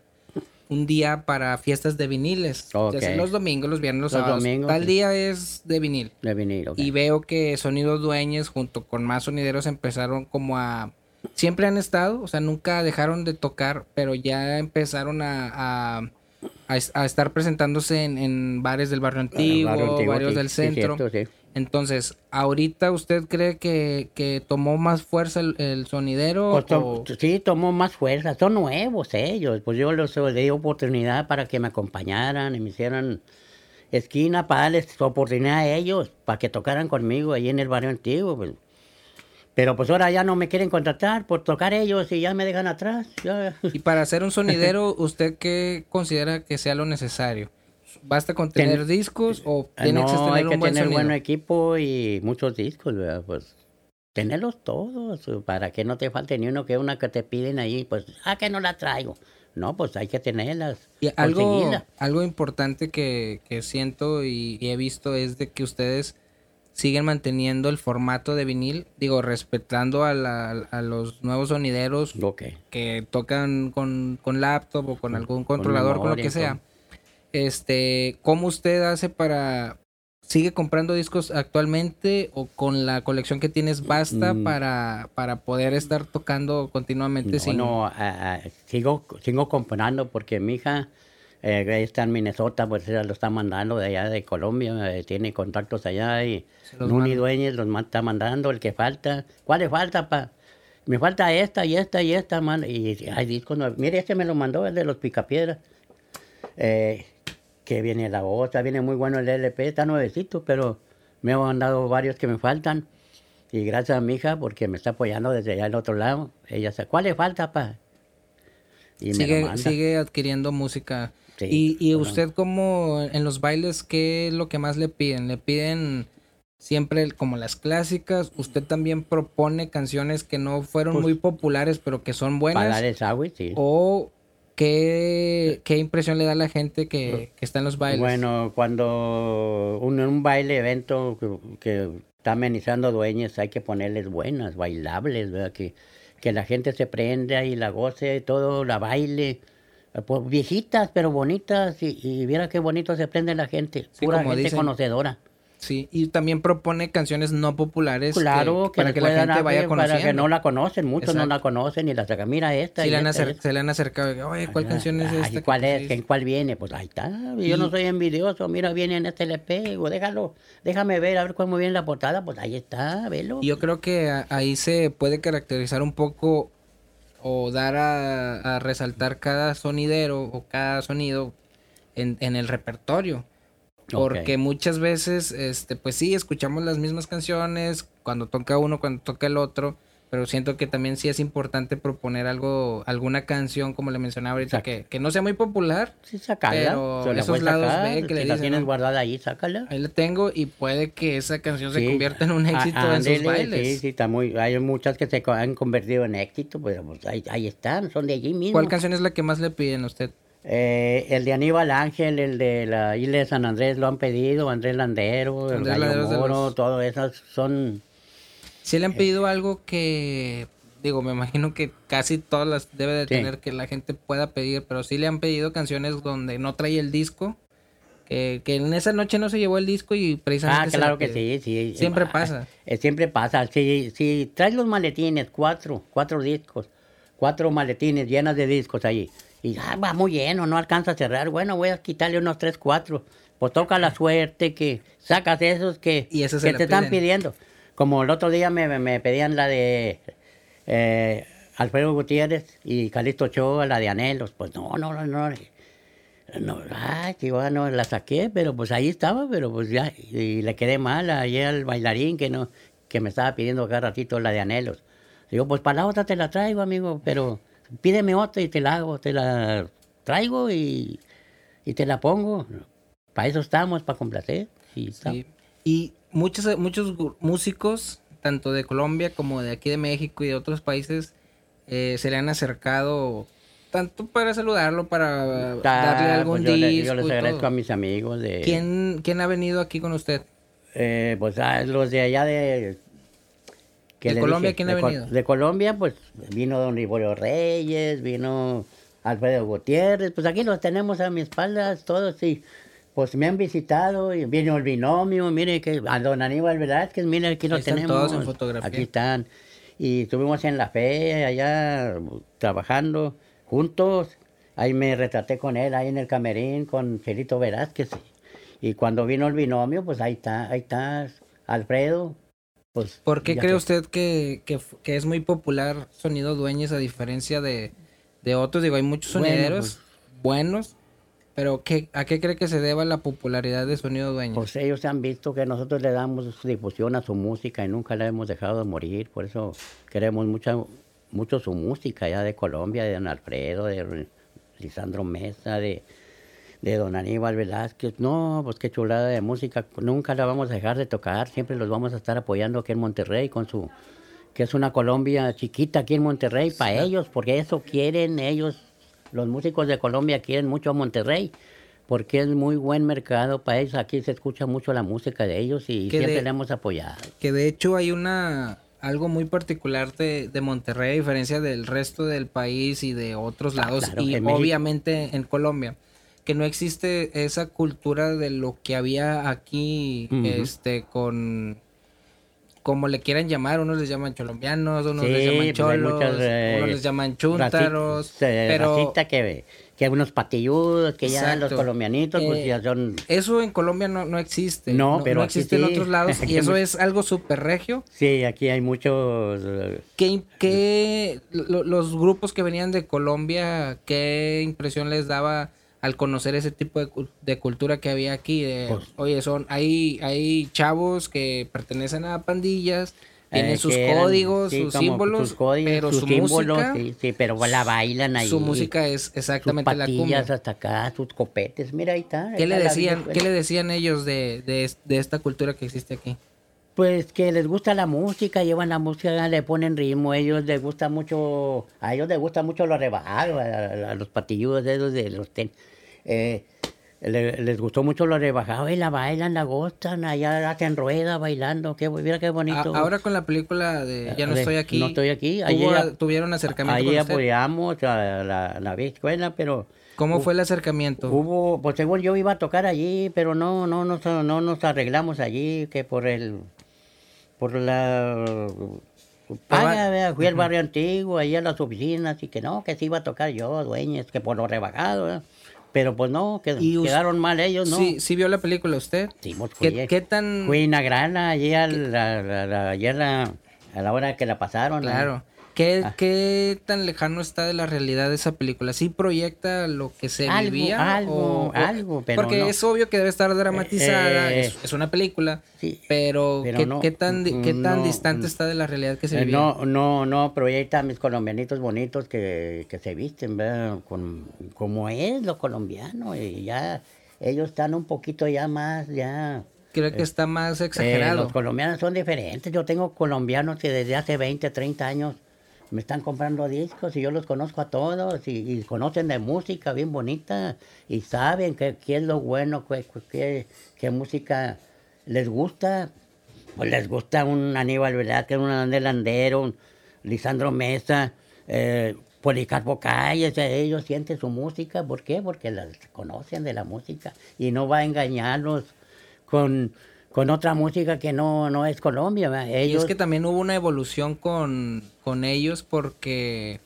un día para fiestas de viniles. Ok. Ya sea los domingos, los viernes, los, Los sábados. domingos, Tal sí. día es de vinil. De. Y veo que Sonidos Dueños junto con más sonideros empezaron como a... Siempre han estado, o sea, nunca dejaron de tocar, pero ya empezaron a, a, a es- a estar presentándose en, en bares del barrio antiguo, Barrio Antiguo, varios sí, del sí, centro. cierto, sí. Entonces, ¿ahorita usted cree que, que tomó más fuerza el, el sonidero? Pues to- o- sí, tomó más fuerza. Son nuevos ellos. Pues yo les di oportunidad para que me acompañaran y me hicieran esquina para darles oportunidad a ellos, para que tocaran conmigo ahí en el barrio antiguo. pues. Pero pues ahora ya no me quieren contratar por tocar ellos y ya me dejan atrás. ya. Y para ser un sonidero, ¿usted qué considera que sea lo necesario? ¿Basta con tener Ten- discos o tiene que no, tener hay un que buen tener sonido? buen equipo y muchos discos, ¿verdad? Pues tenerlos todos, para que no te falte ni uno que una que te piden ahí, pues, ah, que no la traigo. No, pues hay que tenerlas. Y algo, algo importante que, que siento y, y he visto es de que ustedes siguen manteniendo el formato de vinil, digo, respetando a, la- a los nuevos sonideros Ok. que tocan con, con laptop o con algún controlador, con, lo que sea. con- Este, ¿cómo usted hace para sigue comprando discos actualmente o con la colección que tienes basta Mm. para, para poder estar tocando continuamente No, sin no, ah, ah, sigo, sigo comprando porque mi hija eh, está en Minnesota, pues ella lo está mandando de allá de Colombia, eh, tiene contactos allá y Nuni. Dueñez los está mandando, el que falta. ¿Cuál le falta, pa? Me falta esta y esta y esta, man. Y hay discos nuevos. Mire, este me lo mandó, el de los Picapiedras. Eh, que viene la otra, viene muy bueno el LP, está nuevecito, pero me ha mandado varios que me faltan. Y gracias a mi hija, porque me está apoyando desde allá al otro lado. Ella sabe, ¿cuál le falta, pa? Y me sigue, manda. sigue adquiriendo música. Sí, y y bueno. usted como en los bailes, ¿qué es lo que más le piden? ¿Le piden siempre como las clásicas? ¿Usted también propone canciones que no fueron Pues, muy populares pero que son Para buenas? dar el sándwich, sí. ¿O ¿qué, qué impresión le da a la gente que, que está en los bailes? Bueno, cuando un, un baile, evento que, que está amenizando dueños, hay que ponerles buenas, bailables, ¿verdad? Que, que la gente se prenda y la goce, todo, la baile. Pues viejitas, pero bonitas, y, y viera qué bonito se prende la gente. Sí, Pura como gente dicen. conocedora. Sí, y también propone canciones no populares que- Claro, que, para que la gente vaya abrir, conociendo. Para que no la conocen, muchos no la conocen y la sacan. Mira esta. Sí y le esta, se le han acercado, oye, ¿cuál canción es esta? ¿Cuál que es? pusiste?" ¿En cuál viene? Pues ahí está. Yo Y- no soy envidioso. Mira, viene en este LP. O déjalo, déjame ver, a ver cómo viene la portada. Pues ahí está, velo. Yo creo que ahí se puede caracterizar un poco o dar a, a resaltar cada sonidero o cada sonido en, en el repertorio. Porque muchas veces, este, pues sí, escuchamos las mismas canciones cuando toca uno, cuando toca el otro, pero siento que también sí es importante proponer algo, alguna canción, como le mencionaba ahorita, que, que no sea muy popular. Sí, sácala. pero se la esos lados sacar, B que le si la tienes guardada ahí, sácala. Ahí la tengo y puede que esa canción se convierta en un Ah, éxito en sus bailes. Sí, sí, está muy, hay muchas que se han convertido en éxito, pero pues ahí, ahí están, son de allí mismo. ¿Cuál canción es la que más le piden a usted? Eh, el de Aníbal Ángel, el de la isla de San Andrés lo han pedido, Andrés Landero, el Andrés Gallo es de Moro, los- todo eso son... Si le han pedido algo que, digo, me imagino que casi todas las debe de Sí. tener que la gente pueda pedir, pero sí le han pedido canciones donde no trae el disco, que, que en esa noche no se llevó el disco y precisamente... Ah, claro la que sí, sí. Siempre Ah, pasa. eh, siempre pasa. Si, si traes los maletines, cuatro, cuatro discos, cuatro maletines llenas de discos ahí, y ah, va muy lleno, no alcanza a cerrar, bueno, voy a quitarle unos tres, cuatro. Pues toca la suerte que sacas esos que, Y que te están pidiendo. Como el otro día me, me- pedían la de eh, Alfredo Gutiérrez y Calixto Ochoa, la de Anhelos. Pues no, no, no, no. No, ay, que iba, no la saqué, pero pues ahí estaba, pero pues ya, y le quedé mal ayer al bailarín que no, que me estaba pidiendo cada ratito la de anhelos. Digo, pues para la otra te la traigo, amigo, pero pídeme otra y te la hago, te la traigo y, y te la pongo. Para eso estamos, para complacer. Y Sí. Y muchos, muchos músicos, tanto de Colombia como de aquí de México y de otros países, eh, se le han acercado tanto para saludarlo, para Ah, darle algún pues yo, le- disco. yo les y agradezco todo. a mis amigos de... ¿Quién, ¿Quién ha venido aquí con usted? Eh, pues ah, los de allá de... ¿De Colombia dije? quién ha de, venido? De Colombia, pues vino don Liborio Reyes, vino Alfredo Gutiérrez, pues aquí los tenemos a mi espalda todos y pues me han visitado y vino el binomio, mire que a don Aníbal Velázquez, mire aquí lo Ahí están tenemos. todos en fotografía. Aquí están. Y estuvimos en la fe allá trabajando juntos. Ahí me retraté con él, ahí en el camerín, con Felito Velázquez. Y cuando vino el binomio, pues ahí está, ahí está Alfredo. Pues, ¿Por qué cree que- usted que, que, es muy popular Sonido Dueñez a diferencia de, de otros? Digo, hay muchos Bueno, sonideros buenos, pero ¿qué, ¿a qué cree que se deba la popularidad de Sonido Dueñez? Pues ellos han visto que nosotros le damos difusión a su música y nunca la hemos dejado de morir. Por eso queremos mucha, mucho su música ya de Colombia, de don Alfredo, de Lisandro Mesa, de, de don Aníbal Velázquez. No, pues qué chulada de música. Nunca la vamos a dejar de tocar. Siempre los vamos a estar apoyando aquí en Monterrey con su que es una Colombia chiquita aquí en Monterrey para ellos, porque eso quieren ellos, los músicos de Colombia quieren mucho a Monterrey, porque es muy buen mercado para ellos, aquí se escucha mucho la música de ellos y Que siempre le hemos apoyado. Que de hecho hay una algo muy particular de, de Monterrey a diferencia del resto del país y de otros Ah, lados claro, y en obviamente en Colombia que no existe esa cultura de lo que había aquí este con como le quieran llamar, unos les llaman colombianos, unos les llaman pues cholos, muchas, eh, unos les llaman raci- chúntaros, eh, pero que, que unos patilludos, que ya Exacto. los colombianitos pues Eh, ya son... eso en Colombia no, no existe. No, pero aquí existe en otros lados y eso es algo súper regio. Sí, aquí hay muchos... eh, ¿Qué, qué- lo- los grupos que venían de Colombia, qué impresión les daba al conocer ese tipo de, de cultura que había aquí? De, Pues- oye, son hay, hay chavos que pertenecen a pandillas, tienen eh, sus eran, códigos, sí, sus símbolos, sus códigos, pero sus su símbolos, música, sí, sí, pero la bailan ahí. su música es exactamente sus la cumbia. hasta acá, sus copetes, mira ahí está. ahí ¿Qué le está la decían, qué le decían ellos de, de, de esta cultura que existe aquí? Pues que les gusta la música, llevan la música, le ponen ritmo, ellos les gusta mucho, a ellos les gusta mucho los rebajados, a, a los patilludos esos de los ten. Eh, le- les gustó mucho los rebajados y la bailan, la gustan, allá hacen rueda bailando, qué, mira qué A- bonito. ahora con la película de Ya no De estoy aquí. No estoy aquí, ¿tuvo- ahí ya- tuvieron acercamiento Ahí apoyamos a la, la vieja escuela, pero ¿Cómo fue el acercamiento? hubo, pues según yo iba a tocar allí, pero no, no, nos, no nos arreglamos allí, que por el, por la paga, ¿verdad? fui al barrio antiguo, ahí a las oficinas, y que no, que sí iba a tocar yo, dueñas, que por lo rebajado, pero pues no, que, ¿Y us- quedaron mal ellos, ¿no? Sí, sí vio la película usted. Sí, pues, fui, ¿Qué, qué tan...? fui en la grana, allí a la, a la, a la hora que la pasaron. ¿no? Claro. ¿Qué, Ah. ¿Qué tan lejano está de la realidad de esa película? ¿Sí proyecta lo que se Algo, vivía? algo, o- algo, pero Porque no. es obvio que debe estar dramatizada, Eh, es, es una película, sí, pero, pero ¿qué, no, qué tan, qué tan no, distante está de la realidad que se Eh, vivía? No, no, no proyecta a mis colombianitos bonitos que, que se visten, ¿verdad? Con, como es lo colombiano, y ya ellos están un poquito ya más, ya... Creo que está más eh, exagerado. los colombianos son diferentes, yo tengo colombianos que desde hace 20, 30 años me están comprando discos y yo los conozco a todos y, conocen de música bien bonita y saben qué es lo bueno, qué, qué, música les gusta. Pues les gusta un Aníbal Velázquez, un Andel Landero, un Lisandro Mesa, eh, Policarpo Calles, eh, ellos sienten su música. ¿Por qué? Porque las conocen de la música y no va a engañarlos con, con otra música que no, no es Colombia. ¿verdad? Y es que también hubo una evolución con, con ellos porque,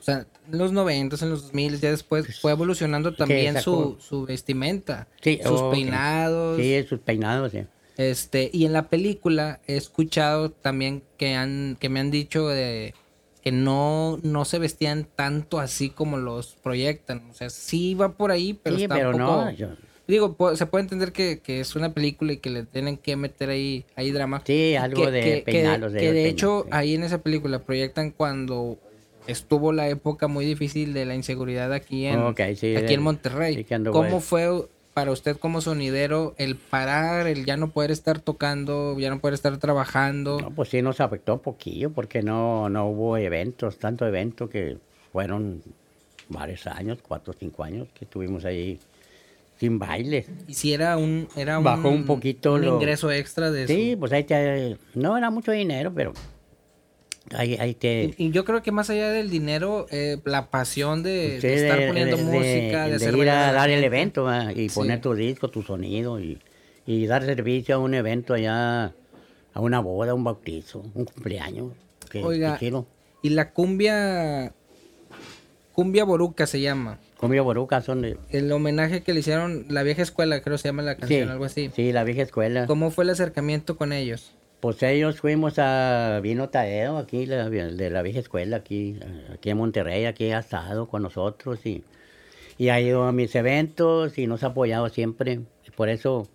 o sea, en los 90, en los 2000, ya después fue evolucionando también su, su vestimenta, Sí, sus peinados. Sí, sus peinados, sí. Este, y en la película he escuchado también que han, que me han dicho de que no, no se vestían tanto así como los proyectan. O sea, sí va por ahí, pero sí, está pero un poco. no. yo- Digo, se puede entender que, que es una película y que le tienen que meter ahí, ahí drama. Sí, algo que, de que- peinarlos de que de hecho sí. ahí en esa película proyectan cuando estuvo la época muy difícil de la inseguridad aquí en, Ok, sí, aquí de- en Monterrey. ¿Cómo fue para usted como sonidero el parar, el ya no poder estar tocando, ya no poder estar trabajando? No, pues sí nos afectó poquillo porque no, no hubo eventos, tanto evento que fueron varios años, cuatro o cinco años que estuvimos ahí sin baile. Y si era un, era un, Bajó un poquito un lo- ingreso extra de Sí, pues ahí te, no era mucho dinero, pero ahí, ahí te... Y, y yo creo que más allá del dinero, eh, la pasión de, Sí, de estar de- poniendo de- música, de, de hacer ir a dar el evento ¿va? y Sí. poner tu disco, tu sonido y, y dar servicio a un evento allá, a una boda, un bautizo, un cumpleaños. Que, Oiga, que. Y la cumbia, cumbia boruca se llama. Comida Boruca son de... El homenaje que le hicieron la vieja escuela, creo se llama la Sí, canción, algo así. sí, la vieja escuela. ¿Cómo fue el acercamiento con ellos? Pues ellos fuimos a Vino Tadeo, aquí la- de la vieja escuela, aquí, aquí en Monterrey, aquí ha estado con nosotros y, y ha ido a mis eventos y nos ha apoyado siempre. Por eso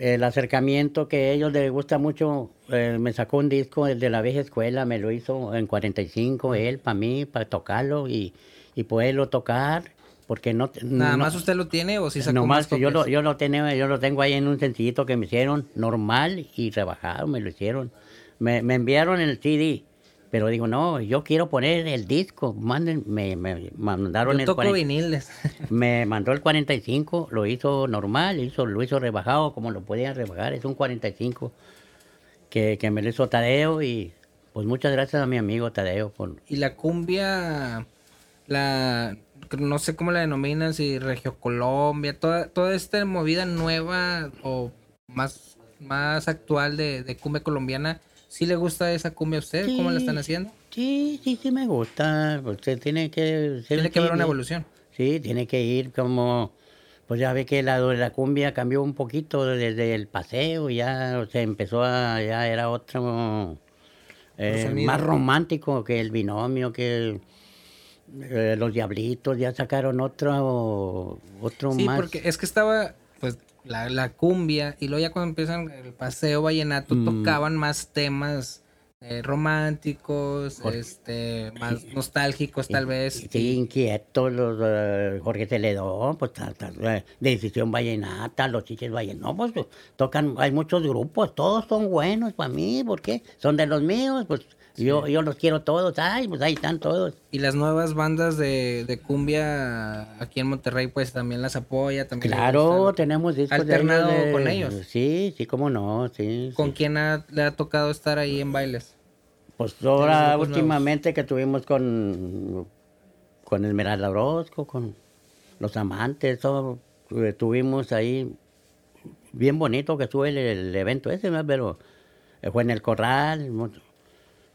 el acercamiento que a ellos les gusta mucho, eh, me sacó un disco el de la vieja escuela, me lo hizo en 45, él para mí, para tocarlo y, y poderlo tocar, porque no... ¿Nada no- más usted lo tiene o si sacó Nomás más que yo lo, yo lo tengo, yo lo tengo ahí en un sencillito que me hicieron normal y rebajado, me lo hicieron. Me, me enviaron el CD, pero digo, no, yo quiero poner el disco, manden, me, me mandaron Yo el toco 40 viniles. me mandó el 45, lo hizo normal, hizo, lo hizo rebajado como lo podían rebajar, es un 45 que, que me lo hizo Tadeo y pues muchas gracias a mi amigo Tadeo por... y la cumbia, la no sé cómo la denominan, si Regio Colombia, toda, toda esta movida nueva o más, más actual de, de cumbia colombiana, ¿sí le gusta esa cumbia a usted? ¿Cómo la están Sí, haciendo? Sí, sí, sí me gusta, usted tiene que... Tiene que haber una sí, evolución. Sí, tiene que ir como, pues ya ve que la, la cumbia cambió un poquito desde el paseo, ya se empezó a, ya era otro, eh, más romántico que el binomio, que eh, los diablitos ya sacaron otro, otro Sí, más. porque es que estaba, la, la cumbia, y luego ya cuando empiezan el paseo vallenato, Mm. tocaban más temas eh, románticos, este, más nostálgicos tal vez. Sí, inquietos, los eh, Jorge Celedón, pues ta- ta- eh, Decisión Vallenata, los Chiches Vallenatos, pues tocan, hay muchos grupos, todos son buenos para mí, ¿por qué? Son de los míos, pues yo, yo los quiero todos, ay, pues ahí están todos. Y las nuevas bandas de, de cumbia aquí en Monterrey, pues también las apoya. También Claro, tenemos discos de alternado ellos de- con ellos. Sí, sí, cómo no, sí. ¿Con sí. quién ha- le ha tocado estar ahí en bailes? Pues ahora últimamente que tuvimos con, con Esmeralda Orozco, con los amantes, todo, eh, tuvimos ahí, bien bonito que estuvo el, el evento ese, ¿no? pero eh, fue en el corral,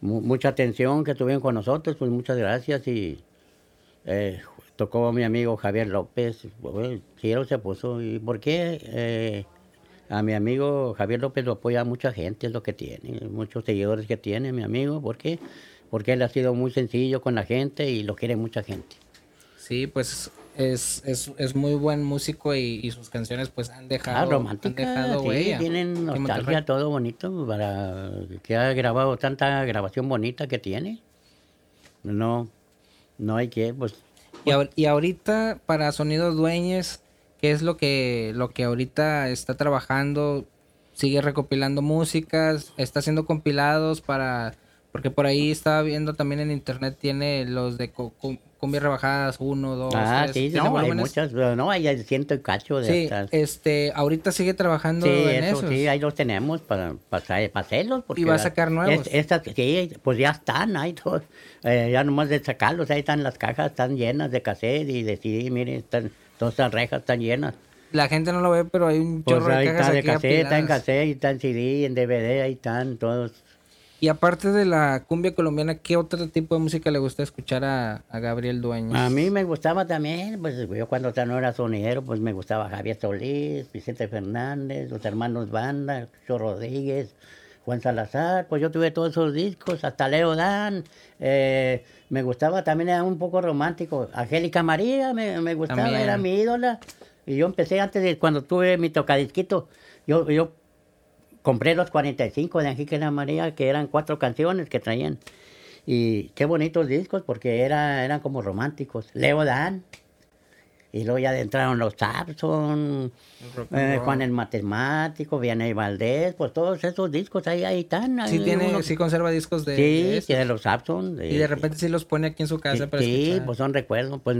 mucha atención que tuvieron con nosotros, pues muchas gracias y eh, tocó mi amigo Javier López, pues, él se puso, ¿y por qué? Eh, a mi amigo Javier López lo apoya mucha gente, es lo que tiene, muchos seguidores que tiene mi amigo, ¿por qué? Porque él ha sido muy sencillo con la gente y lo quiere mucha gente. Sí, pues es, es, es muy buen músico y, y sus canciones pues han dejado, Ah, han romántica, dejado sí, huella tienen nostalgia, todo bonito, para que ha grabado tanta grabación bonita que tiene. No, no hay que, pues, Y, y ahorita para Sonidos Dueñes, ¿qué es lo que, lo que ahorita está trabajando? Sigue recopilando músicas, está haciendo compilados para... Porque por ahí estaba viendo también en internet, tiene los de cumbia rebajadas, uno, dos, ah, tres. sí, ¿tiene no, hay muchas, pero no, hay ciento y cacho de Sí, estas. este, ahorita sigue trabajando Sí, en eso esos. sí, ahí los tenemos para, para, para hacerlos. Porque ¿Y va a sacar nuevos? es- estas, sí, pues ya están, ahí todos, eh, ya nomás de sacarlos, ahí están las cajas, están llenas de cassette y de CD, miren, están, todas las rejas están llenas. La gente no lo ve, pero hay un Pues chorro de ahí cajas está de cassette, está en cassette, está en CD, en DVD, ahí están todos. Y aparte de la cumbia colombiana, ¿qué otro tipo de música le gusta escuchar a, a Gabriel Dueñas? A mí me gustaba también, pues yo cuando ya no era sonidero, pues me gustaba Javier Solís, Vicente Fernández, los hermanos Banda, Chucho Rodríguez, Juan Salazar, pues yo tuve todos esos discos, hasta Leo Dan, eh, me gustaba también, era un poco romántico, Angélica María me, me gustaba, También. era mi ídola, y yo empecé antes de cuando tuve mi tocadisquito, yo, yo compré los 45 de Angélica María, que eran cuatro canciones que traían. Y qué bonitos discos, porque era, eran como románticos. Leo Dan. Y luego ya entraron los and eh. Juan el Matemático, Vianney Valdés, pues todos esos discos ahí, ahí están. Sí, tiene, uno- sí conserva discos de, sí, de los Sapson. Y de repente sí los pone aquí en su casa Sí, para sí, escuchar. pues son recuerdos. Pues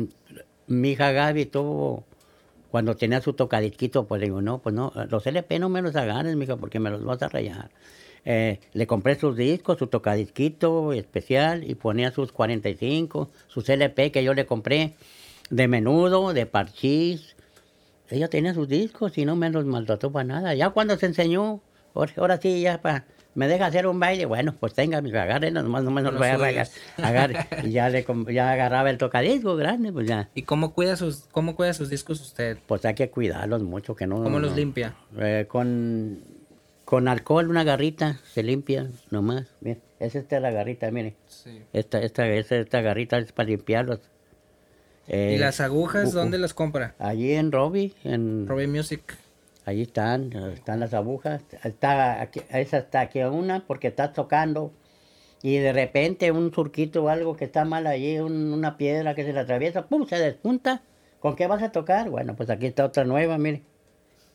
mi hija Gaby tuvo, cuando tenía su tocadisquito, pues digo, no, pues no, los LP no me los agarres, mija, porque me los vas a rayar. Eh, le compré sus discos, su tocadisquito especial y ponía sus 45, sus LP que yo le compré de menudo, de parchís. Ella tenía sus discos y no me los maltrató para nada. Ya cuando se enseñó, ahora, ahora sí, ya pa, me deja hacer un baile, bueno, pues tenga, mi agarre, nomás no me los Los vaya a rayar. Agarre. Y ya, le, ya agarraba el tocadisco grande, pues ya. ¿Y cómo cuida sus cómo cuida sus discos usted? Pues hay que cuidarlos mucho, que no... ¿Cómo los no- limpia? Eh, con, con alcohol, una garrita, se limpia nomás. Mire, es esta la garrita, mire. Sí. Esta, esta, esta, esta garrita es para limpiarlos. Eh, ¿Y las agujas u- dónde las compra? Allí en Robbie, en, Robbie Music. Allí están, están las agujas. Está aquí, esa está aquí una porque está tocando y de repente un surquito o algo que está mal allí, un- una piedra que se le atraviesa, ¡pum! se despunta. ¿Con qué vas a tocar? Bueno, pues aquí está otra nueva, mire.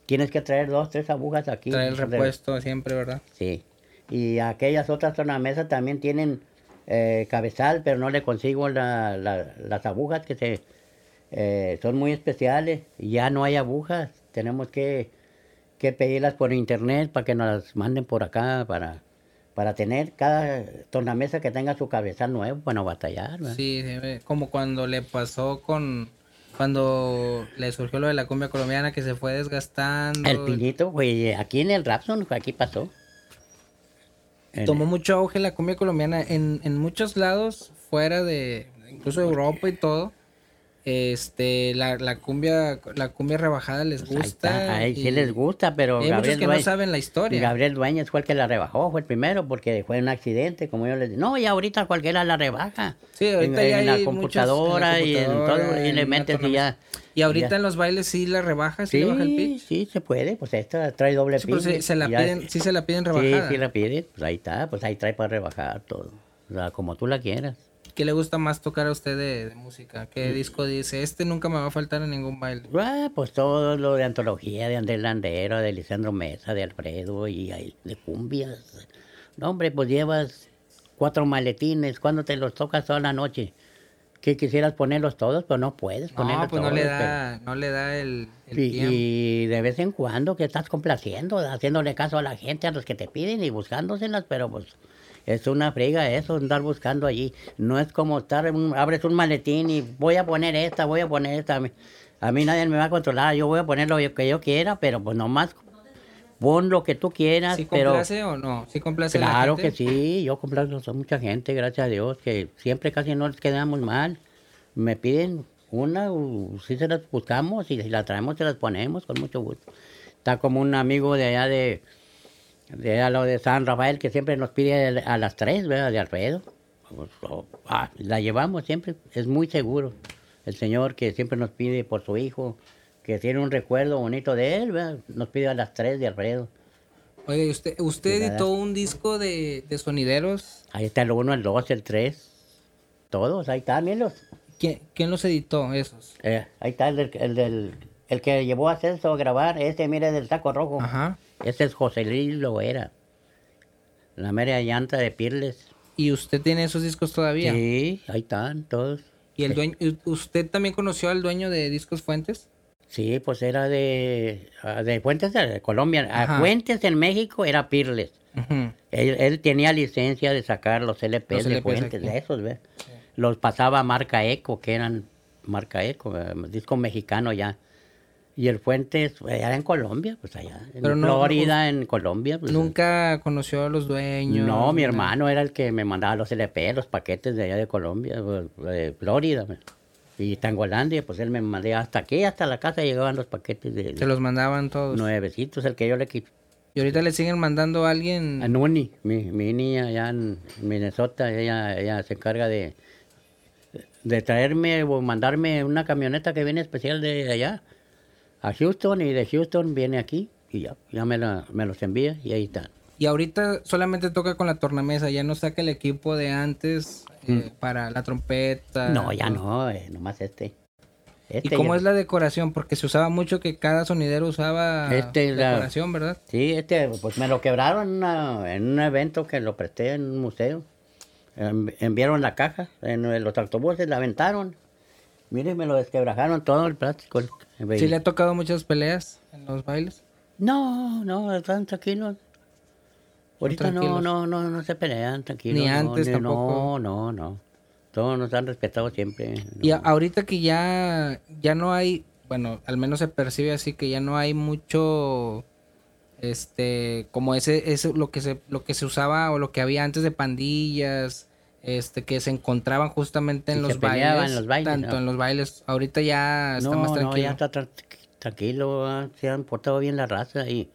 Tienes que traer dos, tres agujas aquí. Trae el De- repuesto siempre, ¿verdad? Sí. Y aquellas otras tornamesas también tienen eh, cabezal, pero no le consigo la- la- las agujas que se eh, son muy especiales. Ya no hay agujas. Tenemos que, que pedirlas por internet para que nos las manden por acá para, para tener cada tornamesa que tenga su cabezal nuevo para no batallar. ¿verdad? Sí, ve, como cuando le pasó con cuando le surgió lo de la cumbia colombiana que se fue desgastando. El piñito, güey, aquí en el Rapson, aquí pasó. En- Tomó mucho auge la cumbia colombiana en, en muchos lados, fuera de incluso Europa y todo. Este, la, la cumbia, la cumbia rebajada les Pues gusta. ahí sí les gusta, pero hay muchos Gabriel que no Dueñas- saben la historia. Gabriel Dueñas fue el que la rebajó, fue el primero, porque fue un accidente, como yo les digo. No, y ahorita cualquiera la rebaja. Sí, ahorita en, ya en la hay computadora muchos- en la y en computadora, todo, y le metes y ya. Y ahorita ya. en los bailes sí la rebaja, sí, Sí, le baja el pitch. sí, se puede, pues esta trae doble Sí, pero pitch. se, se la piden, sí se la piden Sí, rebajada. sí la piden, pues ahí está, pues ahí trae para rebajar todo. O sea, como tú la quieras. ¿Qué le gusta más tocar a usted de, de música? Mm. ¿Qué disco dice? Este nunca me va a faltar en ningún baile. Ah, pues todo lo de antología de Andrés Landero, de Lisandro Mesa, de Alfredo y de cumbias. No, hombre, pues llevas cuatro maletines. ¿Cuándo te los tocas toda la noche? Que quisieras ponerlos todos, pues no puedes ponerlos No, pues no todos. le pero- da, no le da el, el Y, tiempo. y de vez en cuando que estás complaciendo, haciéndole caso a la gente, a los que te piden y buscándoselas, pero pues es una friga eso, andar buscando allí. No es como estar, abres un maletín y voy a poner esta, voy a poner esta. A mí, nadie me va a controlar, yo voy a poner lo que yo quiera, pero pues nomás pon lo que tú quieras, ¿Sí pero... complace o no? ¿Sí complace a la Claro que sí, yo complazco a mucha gente, gracias a Dios, que siempre casi no les quedamos mal. Me piden una, si se las buscamos y si las traemos se las ponemos con mucho gusto. Está como un amigo de allá de, de allá lo de San Rafael que siempre nos pide a las tres, ¿verdad? De Alfredo. Pues, oh, ah, la llevamos siempre, es muy seguro. El Señor que siempre nos pide por su hijo, que tiene un recuerdo bonito de él, ¿verdad? Nos pide a las tres de Alfredo. Oye, ¿y usted, usted editó un disco de, de sonideros. Ahí está el 1, el 2, el 3. Todos, ahí está, mírenlos. ¿Quién, quién los editó esos? Eh, ahí está el, del, el, del- el que llevó a Celso a grabar. Este, mire, del saco rojo. Ajá. Ese es José Luis Loera. La media llanta de Pirles. ¿Y usted tiene esos discos todavía? Sí, ahí están todos. ¿Y el dueño, usted también conoció al dueño de Discos Fuentes? Sí, pues era de, ah, de Fuentes de Colombia. Ajá. A Fuentes en México era Pirles. Él, él tenía licencia de sacar los LPs, Los de Fuentes, de esos, ¿ves? Los pasaba a marca Eco, que eran marca Eco, eh, disco mexicano ya. Y el Fuentes, pues, allá en Colombia, pues allá. En Pero no- Florida, en Colombia. Pues, Nunca conoció a los dueños. No, mi hermano era el que me mandaba los LP, los paquetes de allá de Colombia, pues, de Florida. me- Y Tangolandia, pues él me mandaba hasta aquí, hasta la casa llegaban los paquetes de Se los mandaban todos. nuevecitos, el que yo le quité. Y ahorita le siguen mandando a alguien. A Nuni, mi, mi niña allá en Minnesota, ella, ella se encarga de, de traerme o mandarme una camioneta que viene especial de allá a Houston y de Houston viene aquí y ya, ya me, la- me los envía y ahí están. Y ahorita solamente toca con la tornamesa, ya no saca el equipo de antes eh, para la trompeta. Mm. No, ya no, eh, nomás este. ¿Y Este cómo ya- es la decoración? Porque se usaba mucho que cada sonidero usaba Este, la- decoración, ¿verdad? Sí, este, pues me lo quebraron en, una- en un evento que lo presté en un museo. Envi- Enviaron la caja, en los autobuses la aventaron. Miren, me lo desquebrajaron todo el plástico. ¿Sí le ha tocado muchas peleas en los bailes? No, no, están tranquilos. Ahorita no, no, no, no se pelean, tranquilos. Ni no, antes ni- tampoco. No, no, no. Todos nos han respetado siempre. Y no. ahorita que ya, ya no hay, bueno, al menos se percibe así que ya no hay mucho, este, como ese, ese lo que se, lo que se usaba o lo que había antes de pandillas, este, que se encontraban justamente en Y los se bailes, en los bailes, tanto ¿no? en los bailes. Ahorita ya está no, más no, tranquilo. ya está tra- tranquilo, ah, se han portado bien la raza y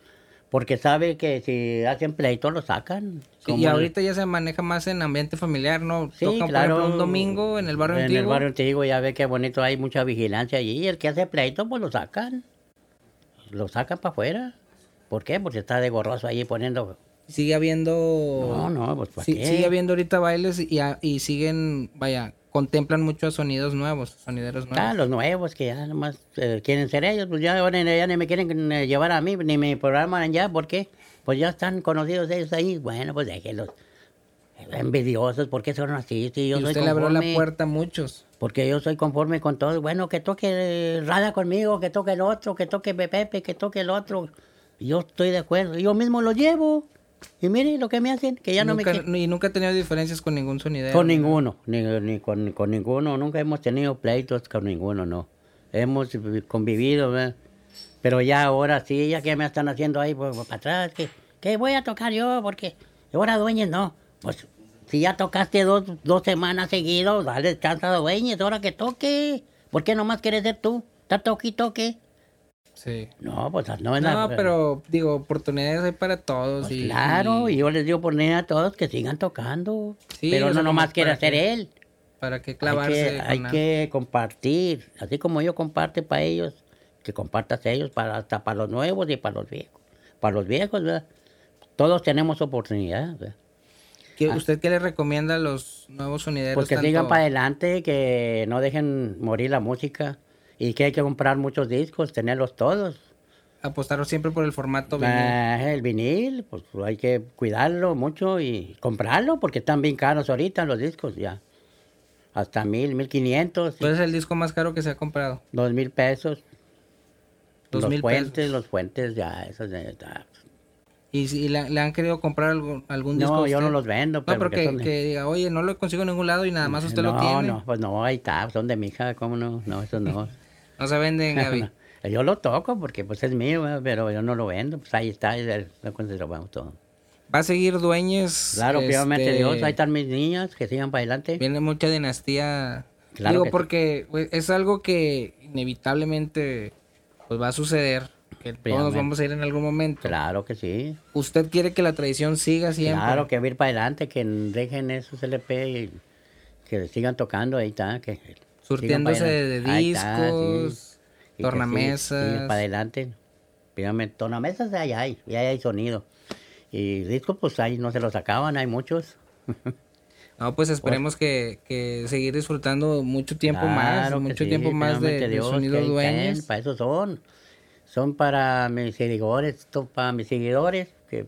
porque sabe que si hacen pleito lo sacan. Sí, y el- ahorita ya se maneja más en ambiente familiar, ¿no? Sí, Tocan, por claro. ejemplo, un domingo en el barrio En antiguo. el barrio antiguo ya ve que bonito hay mucha vigilancia allí. Y el que hace pleito, pues lo sacan. Lo sacan para afuera. ¿Por qué? Porque está de gorroso ahí poniendo. Sigue habiendo... No, no, pues ¿para qué? sigue habiendo ahorita bailes y, a- y siguen, vaya, contemplan muchos sonidos nuevos, sonideros nuevos. Ah, los nuevos que ya nomás eh, quieren ser ellos, pues ya ahora ya ni me quieren eh, llevar a mí, ni me programan ya, ¿por qué? Pues ya están conocidos ellos ahí, bueno, pues déjenlos. Envidiosos, ¿por qué son así? Si yo y soy usted le abrió la conforme- puerta a muchos. Porque yo soy conforme con todo. Bueno, que toque eh, Rada conmigo, que toque el otro, que toque Pepe, que toque el otro. Yo estoy de acuerdo. Yo mismo lo llevo. Y mire lo que me hacen, que ya no nunca, me quieren. Y nunca he tenido diferencias con ningún sonidero. Con ninguno, ni, ni con, con ninguno. Nunca hemos tenido pleitos con ninguno, no. Hemos vi- convivido, ¿verdad? Pero ya ahora sí, ya que me están haciendo ahí pues, para atrás, que, que voy a tocar yo, porque ahora dueños no. Pues si ya tocaste dos, dos semanas seguidos, dale descanso a dueños, ahora que toque. ¿Por qué nomás quieres ser tú? ¿Está toque y toque? Sí. No, pues no es No, pero digo, oportunidades hay para todos. Pues y, claro, y yo les digo oportunidad a todos que sigan tocando. Sí, pero no nomás quiere hacer que- él. para que Hay clavarse. que, con hay que compartir, así como yo comparte para ellos, que compartas ellos para hasta para los nuevos y para los viejos. Para los viejos, ¿verdad? Todos tenemos oportunidad, ¿verdad? ¿Qué- ¿Usted qué le recomienda a los nuevos sonideros? Pues que tanto- sigan para adelante, que no dejen morir la música y que hay que comprar muchos discos, tenerlos todos. Apostar siempre por el formato vinil. Ah, el vinil, pues hay que cuidarlo mucho y comprarlo porque están bien caros ahorita los discos ya. Hasta mil, mil quinientos, ¿Cuál es el disco más caro que se ha comprado? dos mil pesos. Dos los mil puentes, pesos. los puentes, ya, esos de- ya. ¿Y si le, le han querido comprar algún, algún disco? No, yo no los vendo. No, pero pero que que, son de- que diga, oye, no lo consigo en ningún lado y nada más usted no, lo tiene. No, pues no, ahí está, son de mi hija, ¿cómo no? No, eso no. No se venden, Gaby. yo lo toco porque pues es mío, pero yo no lo vendo, pues ahí está, de- lo conservamos todo. Va a seguir Dueñez. Claro, este, Dios, ahí están mis niñas, que sigan para adelante. Viene mucha dinastía. Claro Digo, que sí. porque pues, es algo que inevitablemente pues, va a suceder. Que todos nos vamos a ir en algún momento. Claro que sí. ¿Usted quiere que la tradición siga siempre? Claro, que ir para adelante, que dejen esos LP y que sigan tocando, ahí está. Que Surtiéndose de Ahí está, discos, sí. Tornamesas. para adelante. Primeramente, tornamesas ahí hay, ya hay sonido. Y discos, pues ahí no se los sacaban, hay muchos. No, pues esperemos que, que seguir disfrutando mucho tiempo Claro más, mucho sí, tiempo más de, de Dios, sonido que ahí dueños. Para eso son. Son para mis seguidores, esto para mis seguidores, que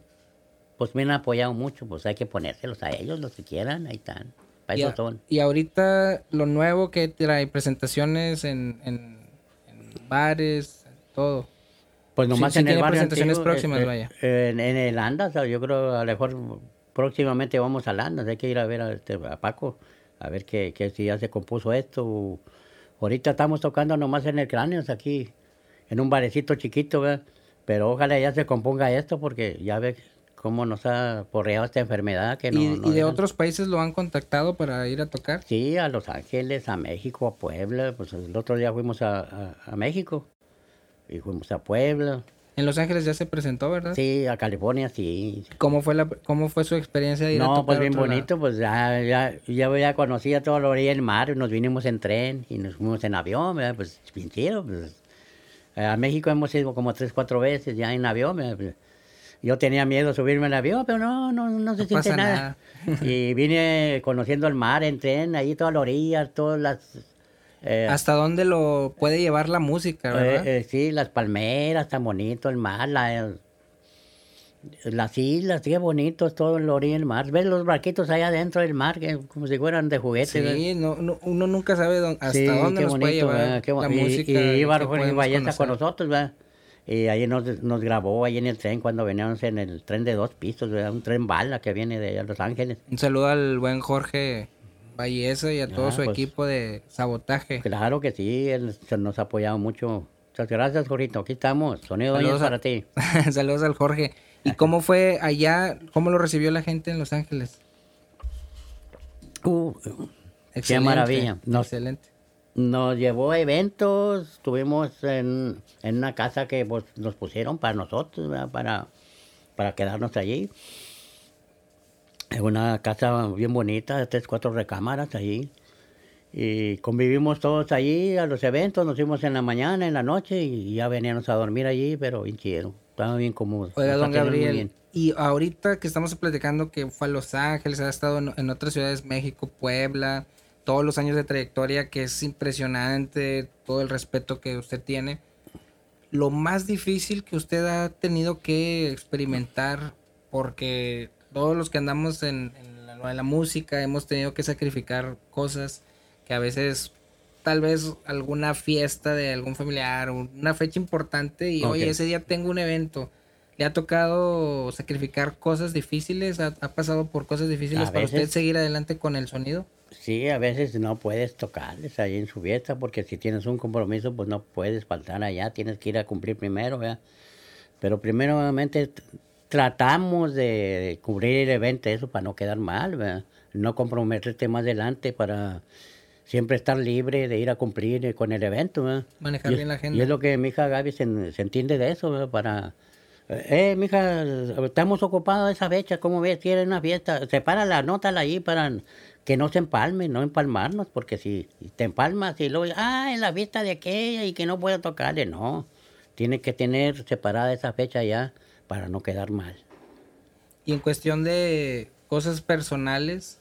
pues me han apoyado mucho, pues hay que ponérselos a ellos, los que quieran, ahí están. Para Y, eso ahorita lo nuevo que trae presentaciones en, en, en bares, todo. Pues nomás sí en el barrio presentaciones antiguo, próximas, eh, vaya. eh, en, en el Andas, yo creo a lo mejor próximamente vamos al Andas, hay que ir a ver a, este, a Paco, a ver que, que si ya se compuso esto. ahorita estamos tocando nomás en el cráneo, aquí, en un barecito chiquito, ¿verdad? pero ojalá ya se componga esto porque ya ve cómo nos ha porreado esta enfermedad. Que no, y, no y de otros países lo han contactado para ir a tocar. Sí, a Los Ángeles, a México, a Puebla, pues el otro día fuimos a, a- a México y fuimos a Puebla. En Los Ángeles ya se presentó, ¿verdad? Sí, a California, sí. ¿Cómo fue la cómo fue su experiencia de ir a No, tocar pues a bien lado? bonito, pues ya, ya, ya, ya conocía toda la orilla del mar, nos vinimos en tren y nos fuimos en avión, ¿verdad? Pues bien chido, pues. A México hemos ido como tres, cuatro veces ya en avión, ¿verdad? Yo tenía miedo de subirme al avión, pero no, no, no se No siente nada. y vine conociendo el mar en tren, ahí toda la orilla, todas las... eh, ¿Hasta dónde lo puede llevar la música, verdad? eh, eh, sí, las palmeras, tan bonito, el mar, la- las islas, qué bonitos, todo en la orilla del mar. ¿Ves los barquitos allá adentro del mar, que como si fueran de juguete? sí, no, no- uno nunca sabe dónde- hasta Sí, dónde nos puede llevar la y, música. Y iba que Jorge con nosotros, ¿verdad? Y ahí nos, nos grabó ahí en el tren cuando veníamos en el tren de dos pisos, ¿verdad? Un tren bala que viene de allá a Los Ángeles. Un saludo al buen Jorge Valleza y a todo Ah, su pues. equipo de sabotaje. Claro que sí, él se nos ha apoyado mucho. Muchas gracias, Jorito. Aquí estamos. Sonido Saludos a- para ti. Saludos al Jorge. ¿Y cómo fue allá? ¿Cómo lo recibió la gente en Los Ángeles? Uh, Excelente, maravilla. Nos- Excelente. Nos llevó a eventos, estuvimos en, en una casa que pues, nos pusieron para nosotros, ¿verdad? para, para quedarnos allí. Es una casa bien bonita, tres, cuatro recámaras allí. Y convivimos todos allí a los eventos, nos fuimos en la mañana, en la noche y ya veníamos a dormir allí, pero bien chido, estaba bien cómodo. Oiga, nos don Gabriel, y ahorita que estamos platicando que fue a Los Ángeles, ha estado en, en otras ciudades, México, Puebla, todos los años de trayectoria, que es impresionante todo el respeto que usted tiene. Lo más difícil que usted ha tenido que experimentar, porque todos los que andamos en, en la, en la música hemos tenido que sacrificar cosas que a veces tal vez alguna fiesta de algún familiar, una fecha importante y Ok. oye, ese día tengo un evento. ¿Le ha tocado sacrificar cosas difíciles? ¿Ha, ha pasado por cosas difíciles para usted veces. seguir adelante con el sonido? Sí, a veces no puedes tocarles ahí en su fiesta porque si tienes un compromiso, pues no puedes faltar allá, tienes que ir a cumplir primero, ¿verdad? Pero primeramente tratamos de, cubrir el evento, eso para no quedar mal, ¿verdad? No comprometerte más adelante para siempre estar libre de ir a cumplir con el evento. ¿verdad? Manejar Y bien es- la agenda. Y es lo que mi hija Gaby se, se entiende de eso, ¿verdad? para... Eh, mija, estamos ocupados de esa fecha, ¿cómo ves? ¿Quieres una fiesta? Sepárala, anótala ahí para que no se empalme, no empalmarnos, porque si te empalmas y luego, ah, en la fiesta de aquella y que no puedo tocarle, no. Tiene que tener separada esa fecha ya para no quedar mal. Y en cuestión de cosas personales,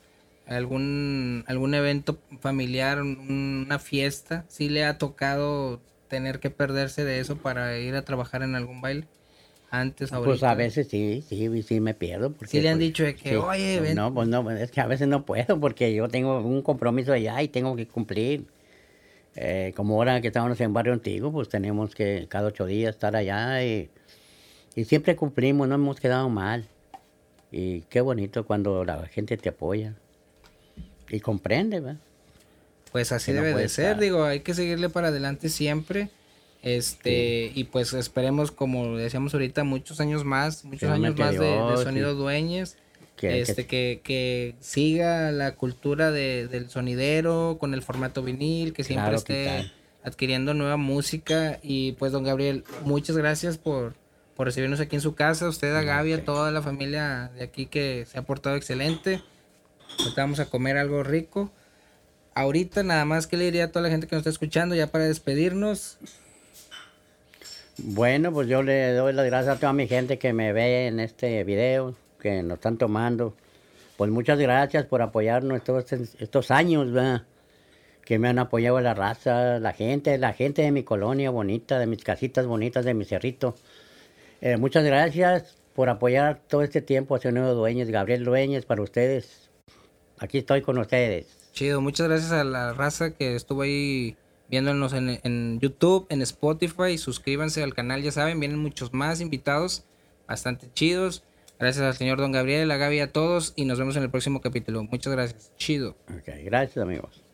algún, algún evento familiar, un- una fiesta, ¿sí le ha tocado tener que perderse de eso para ir a trabajar en algún baile? Antes, ahorita. Pues a veces sí, sí, sí me pierdo. Porque, Sí le han pues, dicho de que, "Oye, ven". No, pues no, es que a veces no puedo porque yo tengo un compromiso allá y tengo que cumplir. Eh, como ahora que estamos en Barrio Antiguo, pues tenemos que cada ocho días estar allá y, y siempre cumplimos, no hemos quedado mal. Y qué bonito cuando la gente te apoya y comprende, ¿verdad? Pues así que no debe de ser, estar. digo, hay que seguirle para adelante siempre. Este, y pues esperemos, como decíamos ahorita, muchos años más, muchos años más de, de Dios, sonido sí. dueñes. Que- este, que, que siga la cultura de- del sonidero con el formato vinil, que siempre Claro esté adquiriendo nueva música. Y pues, don Gabriel, muchas gracias por, por recibirnos aquí en su casa. Usted, a Gaby, a toda la familia de aquí que se ha portado excelente. Ahorita vamos a comer algo rico. Ahorita nada más que le diría a toda la gente que nos está escuchando ya para despedirnos. Bueno, pues yo le doy las gracias a toda mi gente que me ve en este video, que nos están tomando. Pues muchas gracias por apoyarnos estos, estos años, ¿verdad? Que me han apoyado la raza, la gente, la gente de mi colonia bonita, de mis casitas bonitas, de mi cerrito. Eh, muchas gracias por apoyar todo este tiempo a Nuevo Dueñez, Gabriel Dueñez, para ustedes. Aquí estoy con ustedes. Chido, muchas gracias a la raza que estuvo ahí viéndonos en, en YouTube, en Spotify. Suscríbanse al canal, ya saben, vienen muchos más invitados, bastante chidos. Gracias al señor Don Gabriel, a Gaby, a todos y nos vemos en el próximo capítulo. Muchas gracias. Chido. Ok, gracias amigos.